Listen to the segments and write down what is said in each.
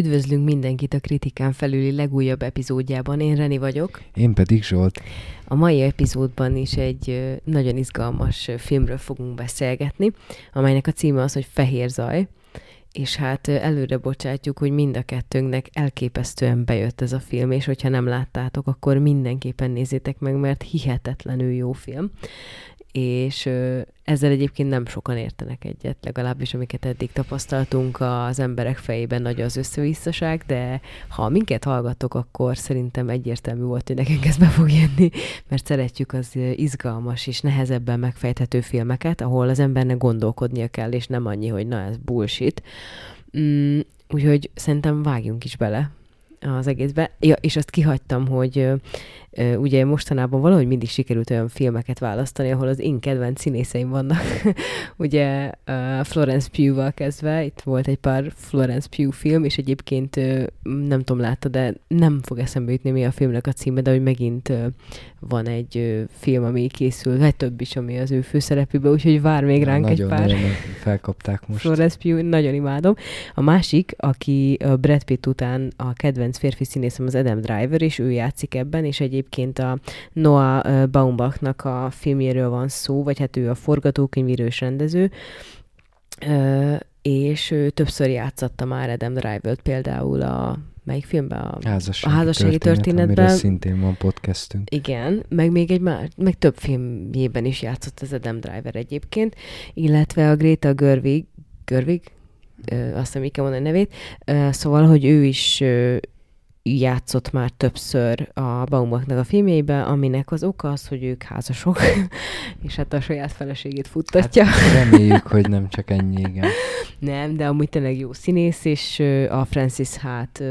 Üdvözlünk mindenkit a Kritikán felüli legújabb epizódjában. Én Reni vagyok. Én pedig Zsolt. A mai epizódban is egy nagyon izgalmas filmről fogunk beszélgetni, amelynek a címe az, hogy Fehér zaj. És hát előre bocsátjuk, hogy mind a kettőnknek elképesztően bejött ez a film, és hogyha nem láttátok, akkor mindenképpen nézzétek meg, mert hihetetlenül jó film és ezzel egyébként nem sokan értenek egyet, legalábbis amiket eddig tapasztaltunk, az emberek fejében nagy az összevisszaság, de ha minket hallgatok, akkor szerintem egyértelmű volt, hogy nekünk ez be fog jönni, mert szeretjük az izgalmas és nehezebben megfejthető filmeket, ahol az embernek gondolkodnia kell, és nem annyi, hogy na ez bullshit. Mm, úgyhogy szerintem vágjunk is bele az egészbe. Ja, és azt kihagytam, hogy ugye mostanában valahogy mindig sikerült olyan filmeket választani, ahol az én kedvenc színészeim vannak. ugye Florence Pugh-val kezdve, itt volt egy pár Florence Pugh film, és egyébként nem tudom, látta, de nem fog eszembe jutni mi a filmnek a címe, de hogy megint van egy film, ami készül, vagy több is, ami az ő főszerepében, úgyhogy vár még ránk nagyon, egy pár. Nagyon felkapták most. Florence Pugh, nagyon imádom. A másik, aki Brad Pitt után a kedvenc férfi színészem az Adam Driver, és ő játszik ebben, és egy egyébként a Noah Baumbachnak a filmjéről van szó, vagy hát ő a forgatókönyvíró és rendező, és ő többször játszatta már Adam Driver-t például a melyik filmben? A házassági, a házassági történet, történetben. szintén van podcastünk. Igen, meg még egy már, meg több filmjében is játszott az Adam Driver egyébként, illetve a Greta Görvig, Görvig, azt hiszem, így kell mondani a nevét, szóval, hogy ő is játszott már többször a Baumbachnak a filmjeiben, aminek az oka az, hogy ők házasok, és hát a saját feleségét futtatja. Hát reméljük, hogy nem csak ennyi, igen. Nem, de amúgy tényleg jó színész, és a Francis hát,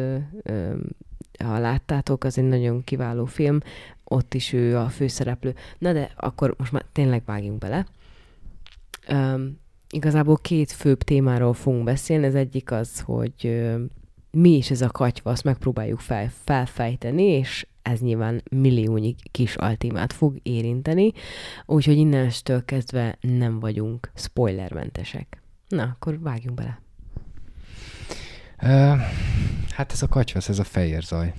ha láttátok, az egy nagyon kiváló film, ott is ő a főszereplő. Na de akkor most már tényleg vágjunk bele. Um, igazából két főbb témáról fogunk beszélni. Ez egyik az, hogy mi is ez a katyva, azt megpróbáljuk fel, felfejteni, és ez nyilván milliónyi kis altimát fog érinteni, úgyhogy innenstől kezdve nem vagyunk spoilermentesek. Na, akkor vágjunk bele. Uh, hát ez a katyvasz, ez a fehér zaj,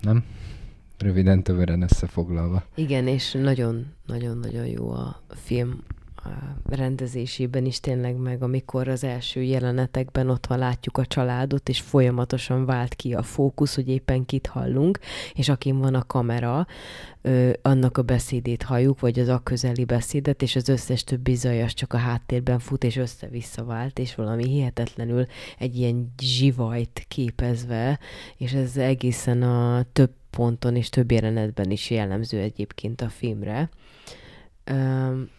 nem? Röviden, tömören összefoglalva. Igen, és nagyon-nagyon-nagyon jó a film rendezésében is tényleg meg, amikor az első jelenetekben ott van, látjuk a családot, és folyamatosan vált ki a fókusz, hogy éppen kit hallunk, és akin van a kamera, ö, annak a beszédét halljuk, vagy az a közeli beszédet, és az összes többi zajas csak a háttérben fut, és össze-vissza vált, és valami hihetetlenül egy ilyen zsivajt képezve, és ez egészen a több ponton és több jelenetben is jellemző egyébként a filmre.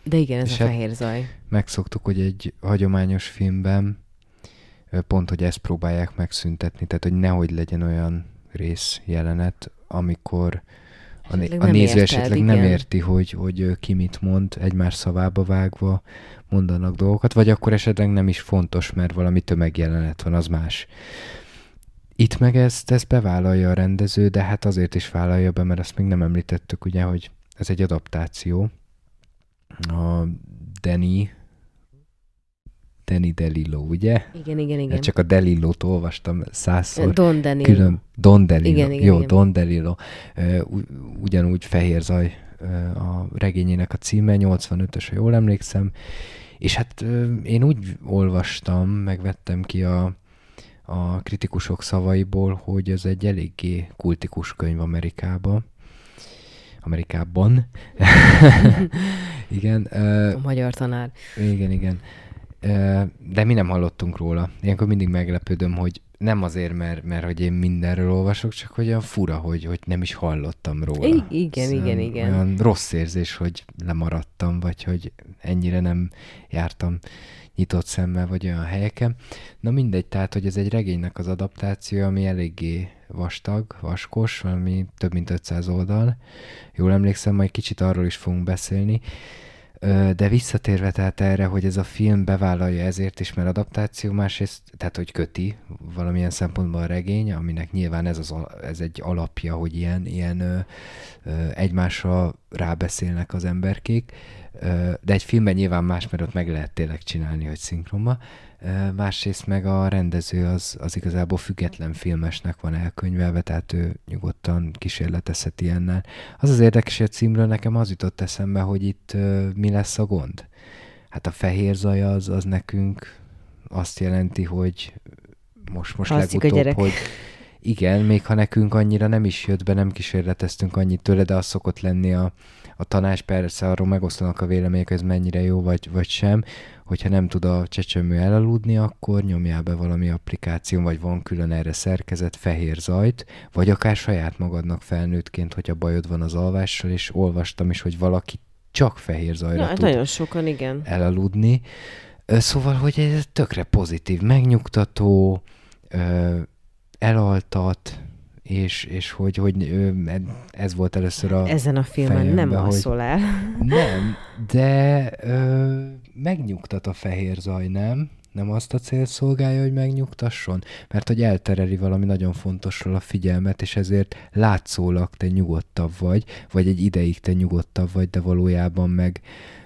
De igen, ez És a hát fehér zaj. Megszoktuk, hogy egy hagyományos filmben pont, hogy ezt próbálják megszüntetni, tehát, hogy nehogy legyen olyan rész jelenet, amikor a, né- a néző érted, esetleg igen. nem érti, hogy, hogy ki mit mond, egymás szavába vágva mondanak dolgokat, vagy akkor esetleg nem is fontos, mert valami tömegjelenet van, az más. Itt meg ezt, ezt bevállalja a rendező, de hát azért is vállalja be, mert azt még nem említettük, ugye, hogy ez egy adaptáció, a Danny, Danny Delillo, ugye? Igen, igen, igen. Csak a Delillo-t olvastam százszor. Don Delillo. Külön, Don Delillo. Igen, igen, Jó, igen. Don Delillo. Ugyanúgy Fehér Zaj a regényének a címe, 85-ös, ha jól emlékszem. És hát én úgy olvastam, megvettem ki a, a kritikusok szavaiból, hogy ez egy eléggé kultikus könyv Amerikában Amerikában. igen. A magyar tanár. Igen, igen. De mi nem hallottunk róla. Ilyenkor mindig meglepődöm, hogy nem azért, mert, mert hogy én mindenről olvasok, csak hogy olyan fura, hogy, hogy nem is hallottam róla. I- igen, szóval igen, igen. Olyan rossz érzés, hogy lemaradtam, vagy hogy ennyire nem jártam nyitott szemmel, vagy olyan helyeken. Na mindegy, tehát, hogy ez egy regénynek az adaptáció, ami eléggé vastag, vaskos, valami több mint 500 oldal. Jól emlékszem, majd kicsit arról is fogunk beszélni. De visszatérve tehát erre, hogy ez a film bevállalja ezért is, mert adaptáció, másrészt, tehát hogy köti valamilyen szempontból a regény, aminek nyilván ez, az, ez egy alapja, hogy ilyen, ilyen ö, ö, egymásra rábeszélnek az emberkék, de egy filmben nyilván más, mert ott meg lehet tényleg csinálni, hogy szinkronba. másrészt meg a rendező az, az igazából független filmesnek van elkönyvelve, tehát ő nyugodtan kísérletezheti ilyennel. Az az érdekes, hogy a címről nekem az jutott eszembe, hogy itt mi lesz a gond. Hát a fehér zaj az, az nekünk azt jelenti, hogy most, most Alszik legutóbb, hogy igen, még ha nekünk annyira nem is jött be, nem kísérleteztünk annyit tőle, de az szokott lenni a, a tanács, persze arról megosztanak a vélemények, ez mennyire jó vagy, vagy sem, hogyha nem tud a csecsemő elaludni, akkor nyomjál be valami applikáció, vagy van külön erre szerkezet, fehér zajt, vagy akár saját magadnak felnőttként, hogyha bajod van az alvással, és olvastam is, hogy valaki csak fehér zajra ja, tud nagyon sokan, igen. elaludni. Szóval, hogy ez tökre pozitív, megnyugtató, elaltat, és, és hogy, hogy ez volt először a Ezen a filmen nem alszol el. Nem, de ö, megnyugtat a fehér zaj, nem? Nem azt a cél szolgálja, hogy megnyugtasson? Mert hogy eltereli valami nagyon fontosról a figyelmet, és ezért látszólag te nyugodtabb vagy, vagy egy ideig te nyugodtabb vagy, de valójában meg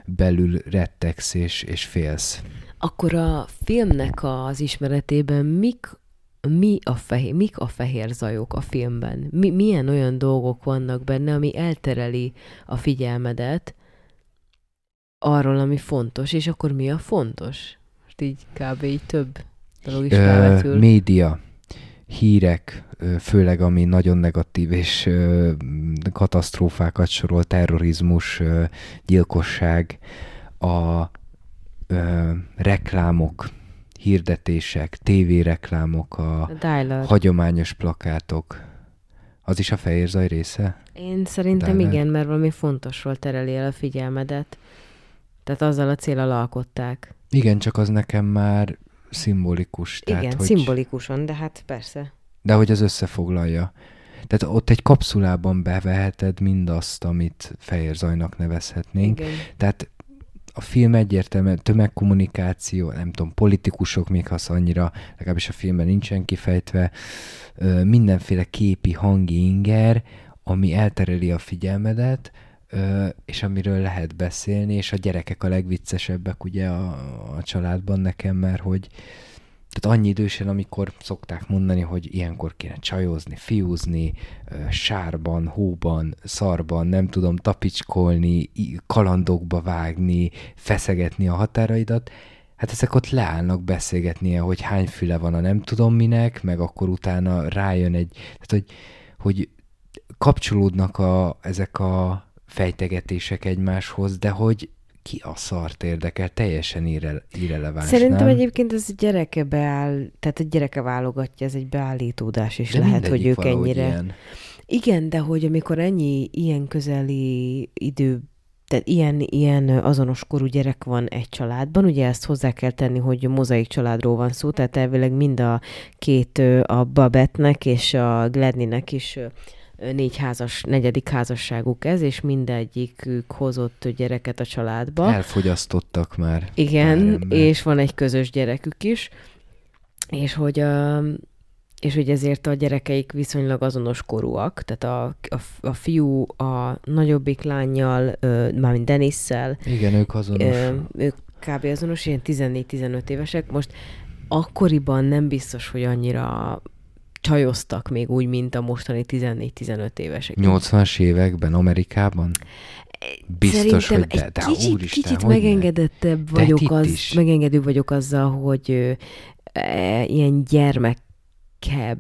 belül rettegsz és, és félsz. Akkor a filmnek az ismeretében mik mi a fehér, mik a fehér zajok a filmben? Mi, milyen olyan dolgok vannak benne, ami eltereli a figyelmedet arról, ami fontos, és akkor mi a fontos? Most így kb. így több dolog is felvetül. Média, hírek, főleg ami nagyon negatív és katasztrófákat sorol, terrorizmus, gyilkosság, a reklámok, hirdetések, tévéreklámok, a, a hagyományos plakátok. Az is a fehér zaj része? Én szerintem Dialog. igen, mert valami fontosról tereli el a figyelmedet. Tehát azzal a célral alkották. Igen, csak az nekem már szimbolikus. Tehát, igen, hogy... szimbolikusan, de hát persze. De hogy az összefoglalja. Tehát ott egy kapszulában beveheted mindazt, amit fehér zajnak nevezhetnénk. Igen. Tehát a film egyértelműen tömegkommunikáció, nem tudom, politikusok, még ha az annyira, legalábbis a filmben nincsen kifejtve, mindenféle képi, hangi inger, ami eltereli a figyelmedet, és amiről lehet beszélni, és a gyerekek a legviccesebbek ugye a, a családban nekem, mert hogy tehát annyi idősen, amikor szokták mondani, hogy ilyenkor kéne csajozni, fiúzni, sárban, hóban, szarban, nem tudom, tapicskolni, kalandokba vágni, feszegetni a határaidat, hát ezek ott leállnak beszélgetnie, hogy hány füle van a nem tudom minek, meg akkor utána rájön egy, tehát hogy, hogy kapcsolódnak a, ezek a fejtegetések egymáshoz, de hogy ki a szart érdekel, teljesen irre, irreleváns, Szerintem nem? egyébként ez gyereke beáll, tehát a gyereke válogatja, ez egy beállítódás, és de lehet, hogy ők ennyire... Ilyen. Igen, de hogy amikor ennyi ilyen közeli idő tehát ilyen, ilyen azonos korú gyerek van egy családban, ugye ezt hozzá kell tenni, hogy mozaik családról van szó, tehát elvileg mind a két, a Babetnek és a Gladneynek is négy házas, negyedik házasságuk ez, és mindegyikük hozott gyereket a családba. Elfogyasztottak már. Igen, már és van egy közös gyerekük is, és hogy a, és hogy ezért a gyerekeik viszonylag azonos korúak, tehát a, a, a fiú a nagyobbik lányjal, mármint Denisszel. Igen, ők azonos. Ö, ők kb. azonos, ilyen 14-15 évesek. Most akkoriban nem biztos, hogy annyira csajoztak még úgy, mint a mostani 14-15 évesek. 80-as években Amerikában? Biztos, Szerintem hogy de, de kicsit, úristen, kicsit megengedettebb vagyok, az, is. megengedő vagyok azzal, hogy e, ilyen gyermekebb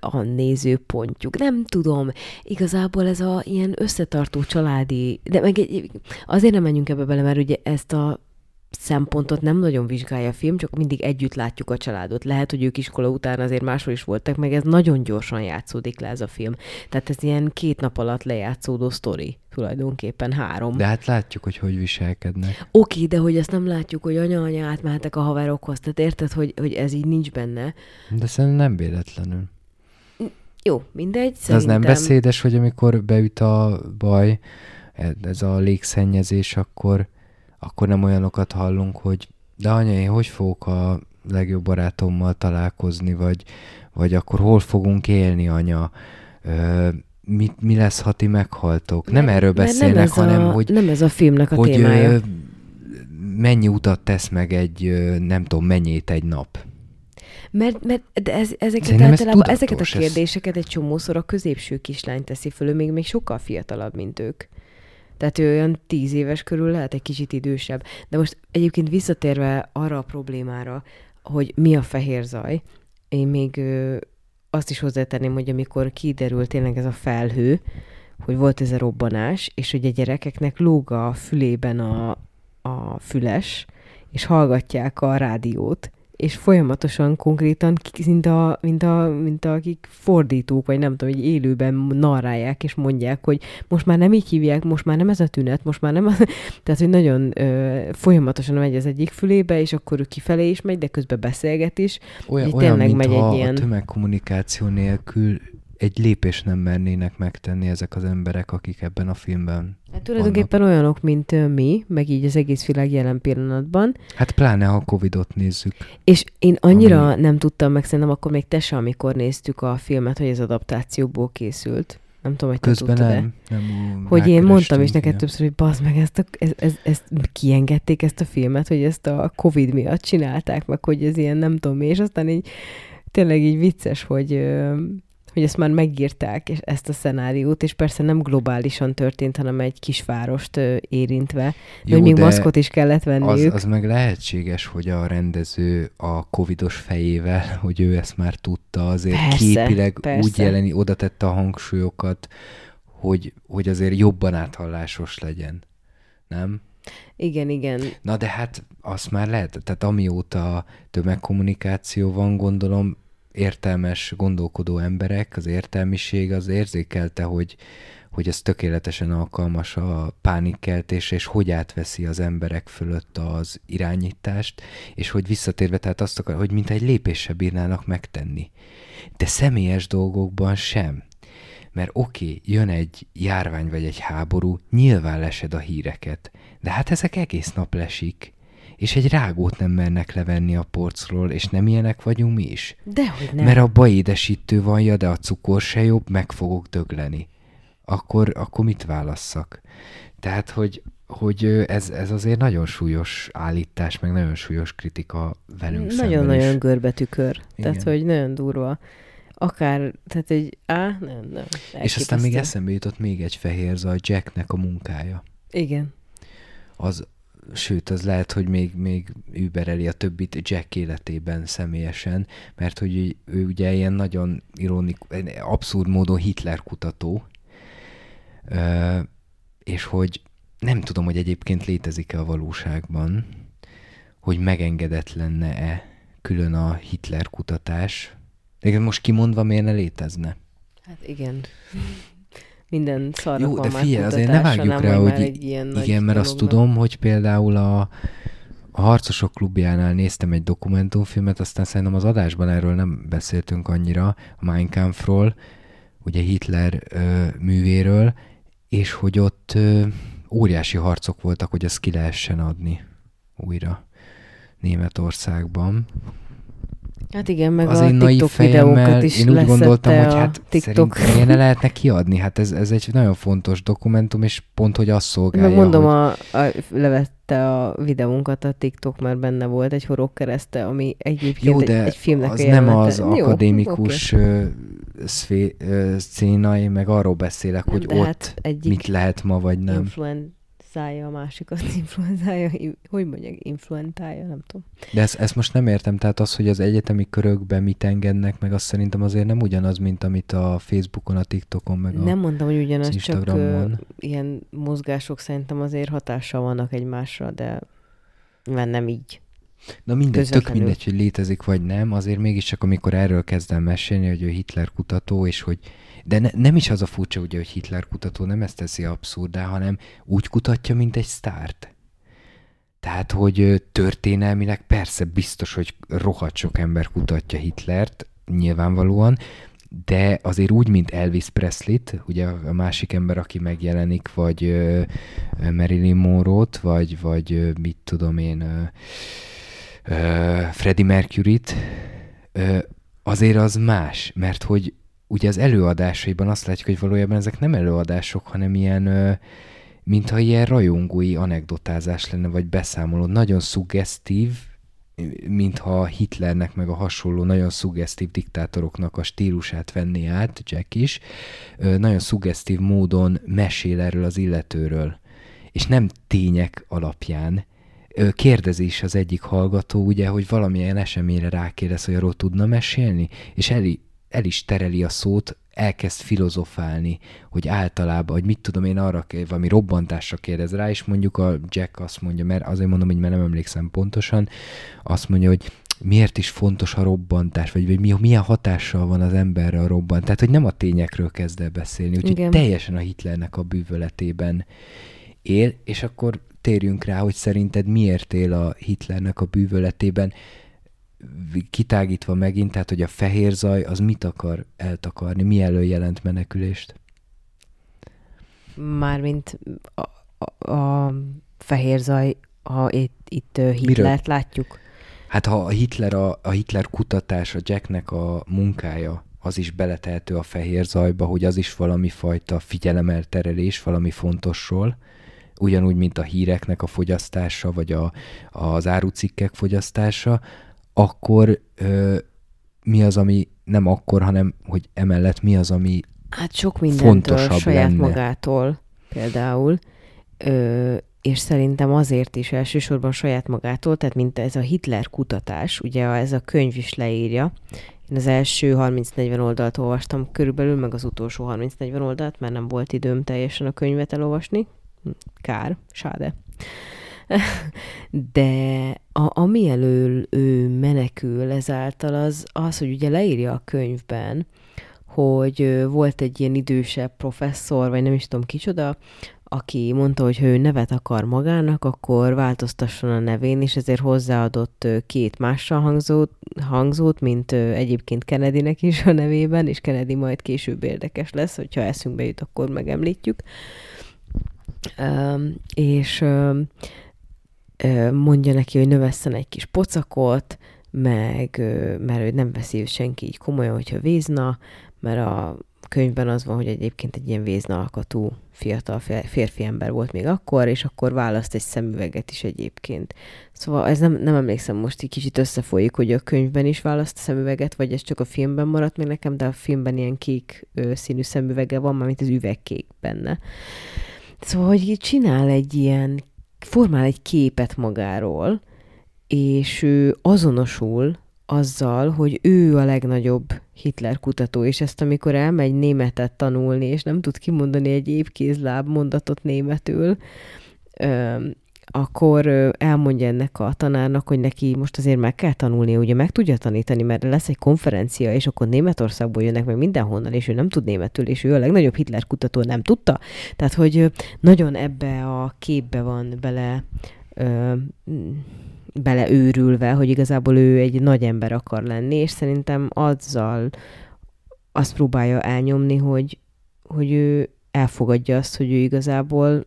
a nézőpontjuk. Nem tudom, igazából ez a ilyen összetartó családi, de meg egy, azért nem menjünk ebbe bele, mert ugye ezt a szempontot nem nagyon vizsgálja a film, csak mindig együtt látjuk a családot. Lehet, hogy ők iskola után azért máshol is voltak, meg ez nagyon gyorsan játszódik le ez a film. Tehát ez ilyen két nap alatt lejátszódó sztori, tulajdonképpen három. De hát látjuk, hogy hogy viselkednek. Oké, de hogy ezt nem látjuk, hogy anya-anya átmehetek a haverokhoz. Tehát érted, hogy, hogy ez így nincs benne. De szerintem nem véletlenül. Jó, mindegy. Szerintem... De az nem beszédes, hogy amikor beüt a baj, ez a légszennyezés, akkor akkor nem olyanokat hallunk, hogy de anya, én hogy fogok a legjobb barátommal találkozni, vagy, vagy akkor hol fogunk élni, anya? Ö, mi, mi lesz, ha ti meghaltok? Nem, erről beszélnek, nem hanem a, hogy... Nem ez a filmnek a hogy, témája. Ö, mennyi utat tesz meg egy, nem tudom, mennyit egy nap? Mert, mert de ez, ezeket, általában, ez tudatos, ezeket a kérdéseket egy csomószor a középső kislány teszi föl, ő még, még sokkal fiatalabb, mint ők. Tehát ő olyan tíz éves körül lehet egy kicsit idősebb. De most egyébként visszatérve arra a problémára, hogy mi a fehér zaj, én még ö, azt is hozzátenném, hogy amikor kiderült tényleg ez a felhő, hogy volt ez a robbanás, és hogy a gyerekeknek lóg a fülében a, a füles, és hallgatják a rádiót, és folyamatosan konkrétan, mint, a, mint, a, mint a, akik fordítók, vagy nem tudom, hogy élőben narrálják, és mondják, hogy most már nem így hívják, most már nem ez a tünet, most már nem a... Tehát, hogy nagyon ö, folyamatosan megy az egyik fülébe, és akkor ő kifelé is megy, de közben beszélget is. Olyan, olyan mint megy egy ilyen... a tömegkommunikáció nélkül egy lépés nem mernének megtenni ezek az emberek, akik ebben a filmben Hát tulajdonképpen vannak. olyanok, mint mi, meg így az egész világ jelen pillanatban. Hát pláne, ha a Covid-ot nézzük. És én annyira ami... nem tudtam meg, szerintem akkor még te sem, amikor néztük a filmet, hogy ez adaptációból készült. Nem tudom, hogy te Közben tudtad nem, nem Hogy én mondtam is neked többször, hogy bazd meg, ezt, a, ez, ez, ezt kiengedték ezt a filmet, hogy ezt a Covid miatt csinálták, meg hogy ez ilyen nem tudom mi, és aztán így tényleg így vicces, hogy hogy ezt már megírták, és ezt a szenáriót, és persze nem globálisan történt, hanem egy kisvárost érintve, Jó, hogy még maszkot is kellett venni. Az, az meg lehetséges, hogy a rendező a covidos fejével, hogy ő ezt már tudta, azért persze, képileg persze. úgy jeleni, oda tette a hangsúlyokat, hogy, hogy azért jobban áthallásos legyen. Nem? Igen, igen. Na de hát azt már lehet, tehát amióta tömegkommunikáció van, gondolom, értelmes, gondolkodó emberek, az értelmiség az érzékelte, hogy, hogy ez tökéletesen alkalmas a pánikkeltés, és hogy átveszi az emberek fölött az irányítást, és hogy visszatérve, tehát azt akar, hogy mint egy lépésre bírnának megtenni. De személyes dolgokban sem. Mert oké, okay, jön egy járvány vagy egy háború, nyilván lesed a híreket, de hát ezek egész nap lesik és egy rágót nem mernek levenni a porcról, és nem ilyenek vagyunk mi is. Dehogy nem. Mert abba édesítő van, ja, de a cukor se jobb, meg fogok dögleni. Akkor, akkor mit válasszak? Tehát, hogy, hogy ez, ez azért nagyon súlyos állítás, meg nagyon súlyos kritika velünk Nagyon-nagyon görbetükör. Igen. Tehát, hogy nagyon durva. Akár, tehát egy, á, nem, nem. És aztán még eszembe jutott még egy fehér zaj, Jacknek a munkája. Igen. Az, sőt, az lehet, hogy még, még übereli a többit Jack életében személyesen, mert hogy ő ugye ilyen nagyon ironik, abszurd módon Hitler kutató, és hogy nem tudom, hogy egyébként létezik-e a valóságban, hogy megengedett lenne-e külön a Hitler kutatás. De most kimondva miért ne létezne? Hát igen minden szarnak Jó, de figyelj, azért ne vágjuk rá, hogy, hogy egy ilyen igen, mert azt tudom, hogy például a, a Harcosok klubjánál néztem egy dokumentumfilmet, aztán szerintem az adásban erről nem beszéltünk annyira, a Mein Kampfról, ugye Hitler ö, művéről, és hogy ott ö, óriási harcok voltak, hogy ezt ki lehessen adni újra Németországban. Hát igen, meg az a én TikTok videókat is Én úgy gondoltam, hogy hát TikTok. szerintem ne lehetne kiadni. Hát ez, ez egy nagyon fontos dokumentum, és pont, hogy azt szolgálja, Meg mondom, hogy... a, a, levette a videónkat a TikTok, mert benne volt egy horog kereszte, ami egyébként Jó, de egy, egy filmnek az nem az Jó, akadémikus okay. szfé, széna, én meg arról beszélek, nem, hogy ott hát mit lehet ma, vagy nem. Influen influenzája, a másik az influenzája, hogy mondják, influentája, nem tudom. De ezt, ezt most nem értem, tehát az, hogy az egyetemi körökben mit engednek, meg azt szerintem azért nem ugyanaz, mint amit a Facebookon, a TikTokon, meg Nem a mondtam, hogy ugyanaz, csak uh, ilyen mozgások szerintem azért hatással vannak egymásra, de mert nem így. Na mindegy, tök mindegy, hogy létezik vagy nem, azért mégiscsak amikor erről kezdem mesélni, hogy ő Hitler kutató, és hogy de ne, nem is az a furcsa, ugye, hogy Hitler kutató nem ezt teszi abszurdá, hanem úgy kutatja, mint egy sztárt. Tehát, hogy történelmileg persze biztos, hogy rohadt sok ember kutatja Hitlert, nyilvánvalóan, de azért úgy, mint Elvis Presley-t, ugye a másik ember, aki megjelenik, vagy Marilyn Monroe-t, vagy, vagy mit tudom én, Freddie Mercury-t, azért az más, mert hogy ugye az előadásaiban azt látjuk, hogy valójában ezek nem előadások, hanem ilyen ö, mintha ilyen rajongói anekdotázás lenne, vagy beszámoló. Nagyon szuggesztív, mintha Hitlernek meg a hasonló nagyon szuggesztív diktátoroknak a stílusát venné át, Jack is, nagyon szuggesztív módon mesél erről az illetőről. És nem tények alapján, kérdezi is az egyik hallgató, ugye, hogy valamilyen eseményre rákérdez, hogy arról tudna mesélni, és el, el is tereli a szót, elkezd filozofálni, hogy általában, hogy mit tudom én arra, valami robbantásra kérdez rá, és mondjuk a Jack azt mondja, mert azért mondom, hogy mert nem emlékszem pontosan, azt mondja, hogy miért is fontos a robbantás, vagy, vagy milyen hatással van az emberre a robbant. Tehát, hogy nem a tényekről kezd el beszélni, úgyhogy Igen. teljesen a Hitlernek a bűvöletében él, és akkor térjünk rá, hogy szerinted miért él a Hitlernek a bűvöletében, kitágítva megint, tehát hogy a fehér zaj az mit akar eltakarni, mi elől jelent menekülést? Mármint a, a, fehér zaj, ha itt, itt Hitlert Miről? látjuk. Hát ha a Hitler, a, a Hitler kutatás, a Jacknek a munkája, az is beletehető a fehér zajba, hogy az is valami fajta figyelemelterelés valami fontosról, ugyanúgy, mint a híreknek a fogyasztása, vagy a, az árucikkek fogyasztása, akkor ö, mi az, ami nem akkor, hanem hogy emellett mi az, ami Hát sok mindentől saját lenne. magától például, ö, és szerintem azért is elsősorban saját magától, tehát mint ez a Hitler kutatás, ugye ez a könyv is leírja, én az első 30-40 oldalt olvastam körülbelül, meg az utolsó 30-40 oldalt, mert nem volt időm teljesen a könyvet elolvasni, Kár, sáde. De a, ami elől ő menekül ezáltal az, az, hogy ugye leírja a könyvben, hogy volt egy ilyen idősebb professzor, vagy nem is tudom kicsoda, aki mondta, hogy ha ő nevet akar magának, akkor változtasson a nevén, és ezért hozzáadott két mással hangzót, hangzót mint egyébként Kennedynek is a nevében, és Kennedy majd később érdekes lesz, hogyha eszünkbe jut, akkor megemlítjük. És mondja neki, hogy növesszen egy kis pocakot, meg, mert ő nem veszi senki így komolyan, hogyha vízna, mert a könyvben az van, hogy egyébként egy ilyen vézna alkatú fiatal férfi ember volt még akkor, és akkor választ egy szemüveget is egyébként. Szóval ez nem, nem emlékszem most, így kicsit összefolyik, hogy a könyvben is választ szemüveget, vagy ez csak a filmben maradt még nekem, de a filmben ilyen kék ö, színű szemüvege van, mint az üvegkék benne. Szóval, hogy csinál egy ilyen, formál egy képet magáról, és ő azonosul azzal, hogy ő a legnagyobb Hitler kutató, és ezt amikor elmegy németet tanulni, és nem tud kimondani egy évkézláb mondatot németül, akkor elmondja ennek a tanárnak, hogy neki most azért meg kell tanulnia, ugye meg tudja tanítani, mert lesz egy konferencia, és akkor Németországból jönnek meg mindenhonnan, és ő nem tud németül, és ő a legnagyobb Hitler kutató nem tudta. Tehát, hogy nagyon ebbe a képbe van bele ö, beleőrülve, hogy igazából ő egy nagy ember akar lenni, és szerintem azzal azt próbálja elnyomni, hogy, hogy ő elfogadja azt, hogy ő igazából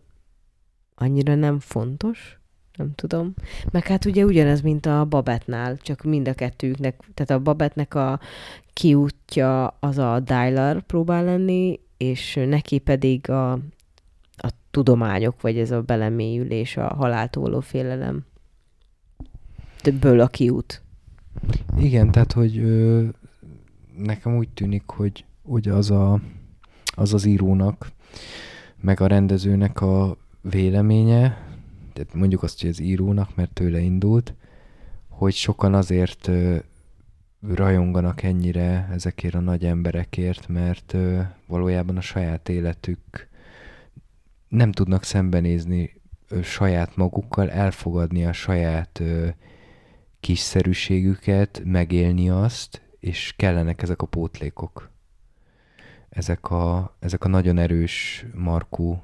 annyira nem fontos, nem tudom. Meg hát ugye ugyanez, mint a Babetnál, csak mind a kettőknek, tehát a Babetnek a kiútja az a dialer próbál lenni, és neki pedig a, a tudományok, vagy ez a belemélyülés, a haláltól való félelem. Többből a kiút. Igen, tehát, hogy ö, nekem úgy tűnik, hogy, hogy az, a, az az írónak, meg a rendezőnek a véleménye, tehát mondjuk azt, hogy az írónak, mert tőle indult, hogy sokan azért rajonganak ennyire ezekért a nagy emberekért, mert valójában a saját életük nem tudnak szembenézni saját magukkal, elfogadni a saját kiszerűségüket, megélni azt, és kellenek ezek a pótlékok. Ezek a, ezek a nagyon erős markú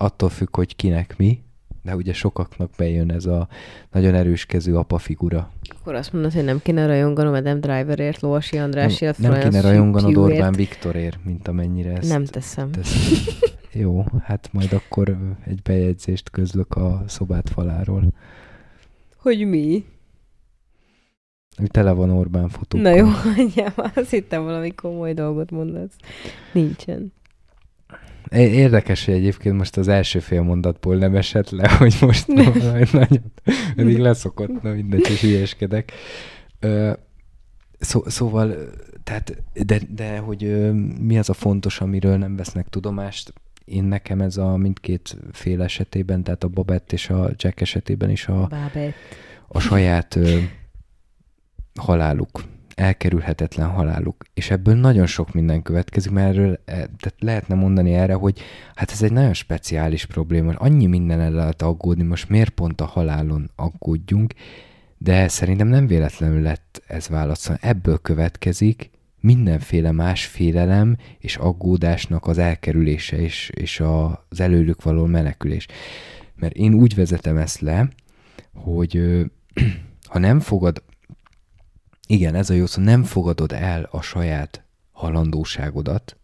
attól függ, hogy kinek mi, de ugye sokaknak bejön ez a nagyon erős kezű apa figura. Akkor azt mondod, hogy nem kéne rajonganom Adam Driverért, Lovasi Andrásért, Nem, nem kéne rajonganod Orbán Viktorért, mint amennyire ezt Nem teszem. teszem. Jó, hát majd akkor egy bejegyzést közlök a szobát faláról. Hogy mi? Tele van Orbán fotókkal. Na jó, hagyjál azt hittem valami komoly dolgot mondasz. Nincsen. Érdekes, hogy egyébként most az első fél mondatból nem esett le, hogy most nagyon, eddig leszokott, na mindegy, és hülyeskedek. Szó, szóval, tehát, de, de hogy mi az a fontos, amiről nem vesznek tudomást, én nekem ez a mindkét fél esetében, tehát a Babett és a Jack esetében is a, a saját ö, haláluk, elkerülhetetlen haláluk. És ebből nagyon sok minden következik, mert erről e, tehát lehetne mondani erre, hogy hát ez egy nagyon speciális probléma, annyi minden el lehet aggódni, most miért pont a halálon aggódjunk, de szerintem nem véletlenül lett ez válasz. Ebből következik, mindenféle más félelem és aggódásnak az elkerülése és, és az előlük való menekülés. Mert én úgy vezetem ezt le, hogy ha nem fogad, igen, ez a jó szó, nem fogadod el a saját halandóságodat,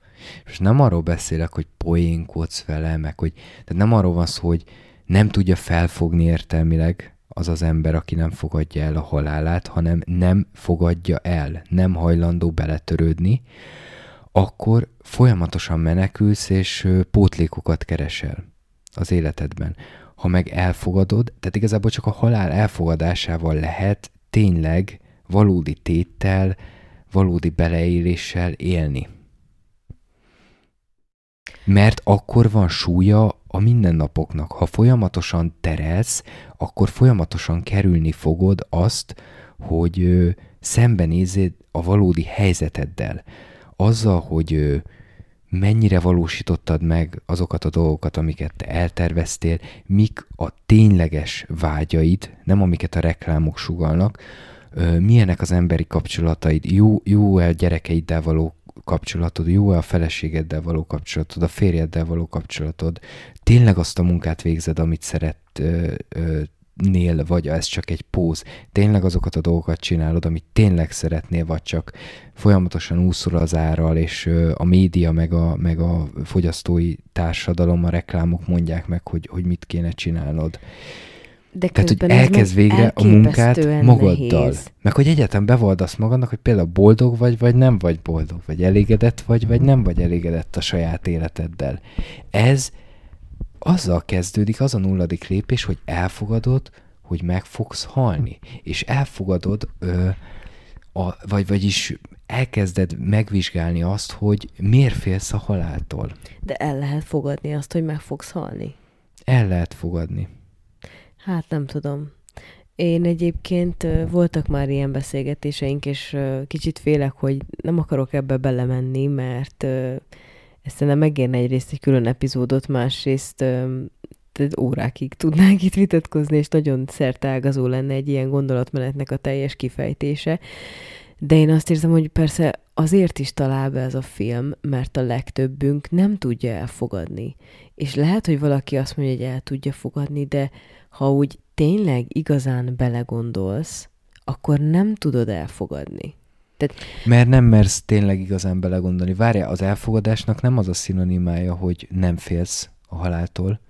és nem arról beszélek, hogy poénkodsz vele, meg hogy, tehát nem arról van szó, hogy nem tudja felfogni értelmileg az az ember, aki nem fogadja el a halálát, hanem nem fogadja el, nem hajlandó beletörődni, akkor folyamatosan menekülsz, és pótlékokat keresel az életedben. Ha meg elfogadod, tehát igazából csak a halál elfogadásával lehet tényleg valódi téttel, valódi beleéléssel élni. Mert akkor van súlya a mindennapoknak. Ha folyamatosan terelsz, akkor folyamatosan kerülni fogod azt, hogy szembenézed a valódi helyzeteddel. Azzal, hogy mennyire valósítottad meg azokat a dolgokat, amiket te elterveztél, mik a tényleges vágyaid, nem amiket a reklámok sugalnak, milyenek az emberi kapcsolataid, jó, jó-e gyerekeiddel való kapcsolatod, jó-e a feleségeddel való kapcsolatod, a férjeddel való kapcsolatod, tényleg azt a munkát végzed, amit szeretnél, vagy ez csak egy póz, tényleg azokat a dolgokat csinálod, amit tényleg szeretnél, vagy csak folyamatosan úszol az árral, és a média, meg a, meg a fogyasztói társadalom, a reklámok mondják meg, hogy, hogy mit kéne csinálnod. De Tehát, hogy elkezd végre a munkát magaddal. Nehéz. Meg hogy egyetem bevaldasz magadnak, hogy például boldog vagy, vagy nem vagy boldog, vagy elégedett vagy, vagy nem vagy elégedett a saját életeddel. Ez azzal kezdődik, az a nulladik lépés, hogy elfogadod, hogy meg fogsz halni. És elfogadod, ö, a, vagy, vagyis elkezded megvizsgálni azt, hogy miért félsz a haláltól. De el lehet fogadni azt, hogy meg fogsz halni? El lehet fogadni. Hát nem tudom. Én egyébként voltak már ilyen beszélgetéseink, és kicsit félek, hogy nem akarok ebbe belemenni, mert ezt nem megérne egyrészt egy külön epizódot, másrészt órákig tudnánk itt vitatkozni, és nagyon szertágazó lenne egy ilyen gondolatmenetnek a teljes kifejtése. De én azt érzem, hogy persze azért is talál be ez a film, mert a legtöbbünk nem tudja elfogadni. És lehet, hogy valaki azt mondja, hogy el tudja fogadni, de ha úgy tényleg igazán belegondolsz, akkor nem tudod elfogadni. Tehát... Mert nem mersz tényleg igazán belegondolni. Várja, az elfogadásnak nem az a szinonimája, hogy nem félsz a haláltól,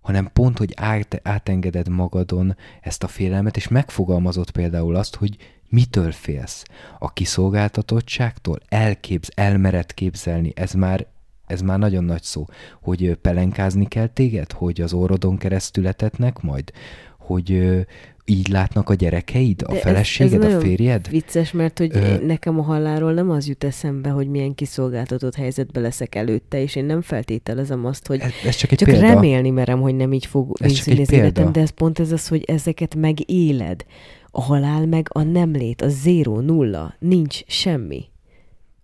hanem pont, hogy át, átengeded magadon ezt a félelmet, és megfogalmazott például azt, hogy mitől félsz. A kiszolgáltatottságtól elképz, elmered képzelni, ez már ez már nagyon nagy szó, hogy pelenkázni kell téged, hogy az orrodon keresztül etetnek majd, hogy így látnak a gyerekeid, a De feleséged, ez, ez a férjed? vicces, mert hogy Ö... nekem a halálról nem az jut eszembe, hogy milyen kiszolgáltatott helyzetbe leszek előtte, és én nem feltételezem azt, hogy ez, ez csak, egy csak példa. remélni merem, hogy nem így fog végzni az életem, de ez pont ez az, hogy ezeket megéled. A halál meg a nem lét, a zéro, nulla, nincs semmi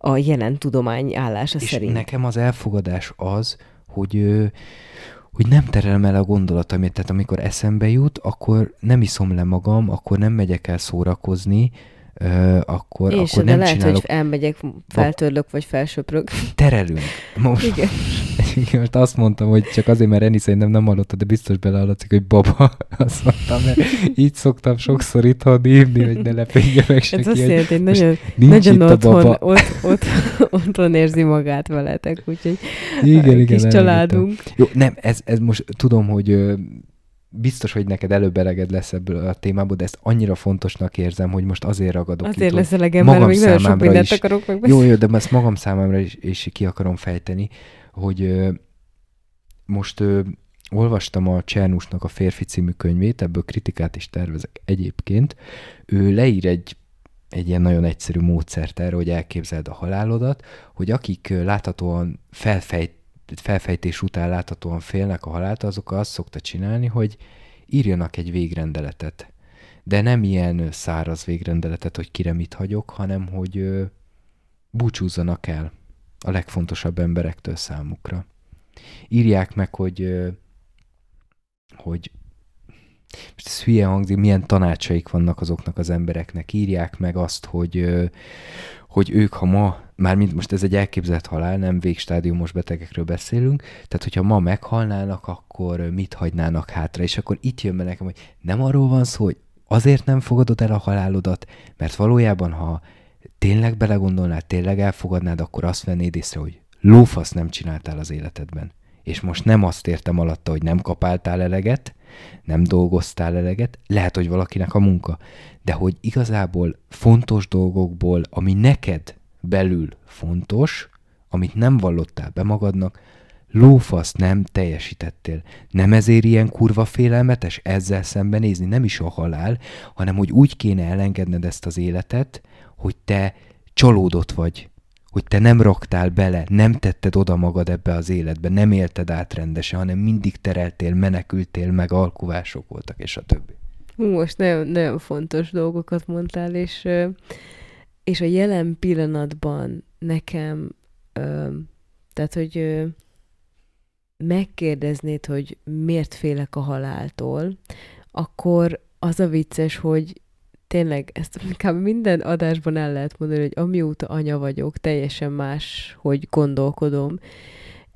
a jelen tudomány állása és szerint. nekem az elfogadás az, hogy, hogy nem terelem el a gondolataimat, tehát amikor eszembe jut, akkor nem iszom le magam, akkor nem megyek el szórakozni, Uh, akkor, Én akkor nem lehet, csinálok... hogy elmegyek, feltörlök, vagy felsöprök. Terelünk. Most, Igen. most azt mondtam, hogy csak azért, mert Eni szerintem nem hallotta, de biztos belehallatszik, hogy baba. Azt mondtam, mert így szoktam sokszor itthon hívni, hogy ne lepődje meg senki. Ez azt jelenti, hogy nagyon, nagyon otthon, ott, ott, otthon érzi magát veletek, úgyhogy igen, igen, kis családunk. Jó, nem, ez, ez most tudom, hogy biztos, hogy neked előbb eleged lesz ebből a témából, de ezt annyira fontosnak érzem, hogy most azért ragadok Azért lesz elegem, mert még nagyon sok mindent is, akarok megbeszélni. Jó, jó, de ezt magam számára is, is ki akarom fejteni, hogy most olvastam a Csernusnak a Férfi című könyvét, ebből kritikát is tervezek egyébként. Ő leír egy, egy ilyen nagyon egyszerű módszert erre, hogy elképzeld a halálodat, hogy akik láthatóan felfejt, felfejtés után láthatóan félnek a halált, azok azt szokta csinálni, hogy írjanak egy végrendeletet. De nem ilyen száraz végrendeletet, hogy kire mit hagyok, hanem hogy búcsúzzanak el a legfontosabb emberektől számukra. Írják meg, hogy hogy most ez hülye hangzik, milyen tanácsaik vannak azoknak az embereknek. Írják meg azt, hogy, hogy ők, ha ma, már mint most ez egy elképzelt halál, nem végstádiumos betegekről beszélünk, tehát hogyha ma meghalnának, akkor mit hagynának hátra? És akkor itt jön be nekem, hogy nem arról van szó, hogy azért nem fogadod el a halálodat, mert valójában, ha tényleg belegondolnád, tényleg elfogadnád, akkor azt vennéd észre, hogy lófasz nem csináltál az életedben. És most nem azt értem alatta, hogy nem kapáltál eleget, nem dolgoztál eleget, lehet, hogy valakinek a munka, de hogy igazából fontos dolgokból, ami neked belül fontos, amit nem vallottál be magadnak, lófasz nem teljesítettél. Nem ezért ilyen kurva félelmetes ezzel szembenézni, nem is a halál, hanem hogy úgy kéne elengedned ezt az életet, hogy te csalódott vagy, hogy te nem raktál bele, nem tetted oda magad ebbe az életbe, nem élted át rendesen, hanem mindig tereltél, menekültél, meg alkuvások voltak, és a többi. Most nagyon, nagyon fontos dolgokat mondtál, és, és a jelen pillanatban nekem, tehát, hogy megkérdeznéd, hogy miért félek a haláltól, akkor az a vicces, hogy tényleg ezt inkább minden adásban el lehet mondani, hogy amióta anya vagyok, teljesen más, hogy gondolkodom,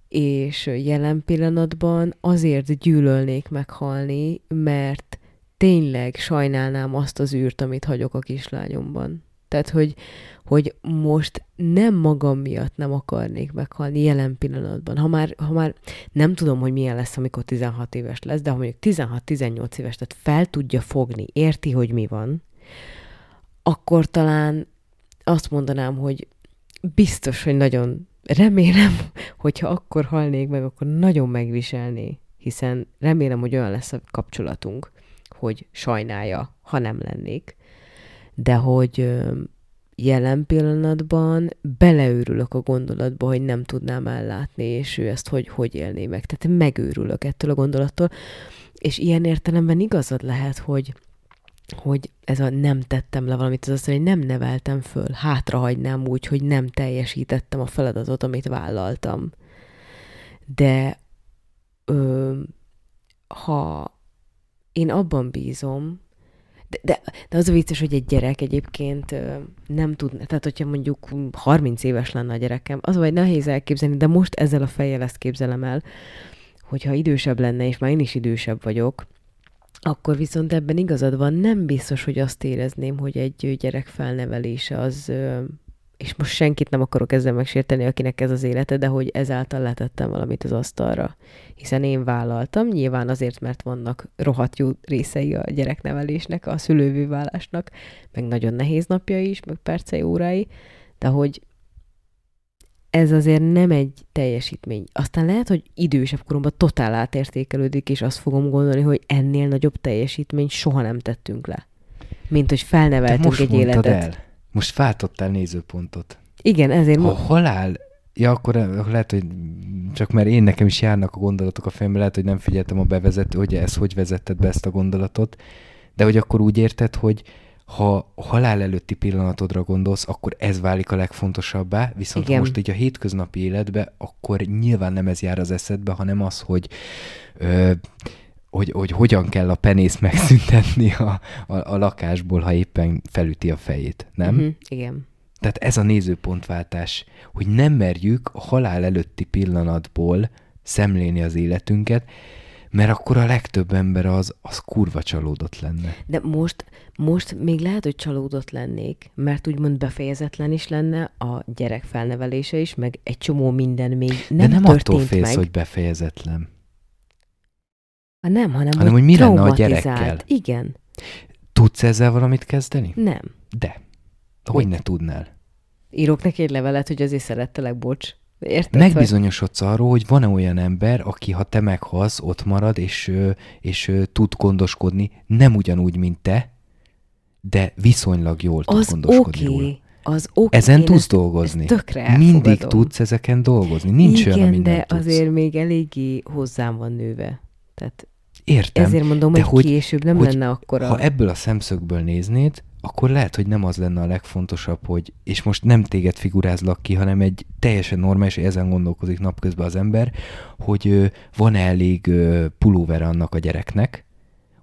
és jelen pillanatban azért gyűlölnék meghalni, mert tényleg sajnálnám azt az űrt, amit hagyok a kislányomban. Tehát, hogy, hogy most nem magam miatt nem akarnék meghalni jelen pillanatban. Ha már, ha már nem tudom, hogy milyen lesz, amikor 16 éves lesz, de ha mondjuk 16-18 éves, tehát fel tudja fogni, érti, hogy mi van, akkor talán azt mondanám, hogy biztos, hogy nagyon remélem, hogyha akkor halnék meg, akkor nagyon megviselné, hiszen remélem, hogy olyan lesz a kapcsolatunk, hogy sajnálja, ha nem lennék. De hogy jelen pillanatban beleőrülök a gondolatba, hogy nem tudnám ellátni, és ő ezt hogy, hogy élné meg. Tehát megőrülök ettől a gondolattól, és ilyen értelemben igazad lehet, hogy hogy ez a nem tettem le valamit, az azt mondja, hogy nem neveltem föl, hátrahagynám úgy, hogy nem teljesítettem a feladatot, amit vállaltam. De ö, ha én abban bízom, de, de, de az a vicces, hogy egy gyerek egyébként nem tudna, tehát hogyha mondjuk 30 éves lenne a gyerekem, az vagy nehéz elképzelni, de most ezzel a fejjel ezt képzelem el, hogyha idősebb lenne, és már én is idősebb vagyok, akkor viszont ebben igazad van, nem biztos, hogy azt érezném, hogy egy gyerek felnevelése az, és most senkit nem akarok ezzel megsérteni, akinek ez az élete, de hogy ezáltal letettem valamit az asztalra. Hiszen én vállaltam, nyilván azért, mert vannak rohadt jó részei a gyereknevelésnek, a szülővő válásnak, meg nagyon nehéz napja is, meg percei, órái, de hogy ez azért nem egy teljesítmény. Aztán lehet, hogy idősebb koromban totál átértékelődik, és azt fogom gondolni, hogy ennél nagyobb teljesítményt soha nem tettünk le. Mint hogy felneveltünk most egy életet. El. Most váltottál nézőpontot. Igen, ezért... Ha halál, ja, akkor lehet, hogy csak mert én nekem is járnak a gondolatok a fejembe, lehet, hogy nem figyeltem a bevezető, hogy ez hogy vezetted be ezt a gondolatot, de hogy akkor úgy érted, hogy ha halál előtti pillanatodra gondolsz, akkor ez válik a legfontosabbá, viszont Igen. most így a hétköznapi életbe, akkor nyilván nem ez jár az eszedbe, hanem az, hogy ö, hogy, hogy hogyan kell a penészt megszüntetni a, a, a lakásból, ha éppen felüti a fejét, nem? Uh-huh. Igen. Tehát ez a nézőpontváltás, hogy nem merjük a halál előtti pillanatból szemlélni az életünket, mert akkor a legtöbb ember az, az kurva csalódott lenne. De most, most még lehet, hogy csalódott lennék, mert úgymond befejezetlen is lenne a gyerek felnevelése is, meg egy csomó minden még nem De nem attól félsz, meg. hogy befejezetlen. Ha nem, hanem, hanem hogy, hogy mi lenne a gyerekkel. Igen. Tudsz ezzel valamit kezdeni? Nem. De. Hogy ne tudnál? Írok neki egy levelet, hogy azért szerettelek, bocs. Érted, megbizonyosodsz vagy? arról, hogy van-e olyan ember, aki ha te meghalsz, ott marad, és, és, tud gondoskodni, nem ugyanúgy, mint te, de viszonylag jól tud az gondoskodni okay. róla. Az okay, Ezen tudsz dolgozni. Tökre Mindig tudsz ezeken dolgozni. Nincs Igen, olyan, de tudsz. azért még eléggé hozzám van nőve. Tehát Értem. Ezért mondom, hogy, hogy később nem hogy lenne akkor Ha ebből a szemszögből néznéd, akkor lehet, hogy nem az lenne a legfontosabb, hogy, és most nem téged figurázlak ki, hanem egy teljesen normális, ezen gondolkozik napközben az ember, hogy van-e elég pulóver annak a gyereknek,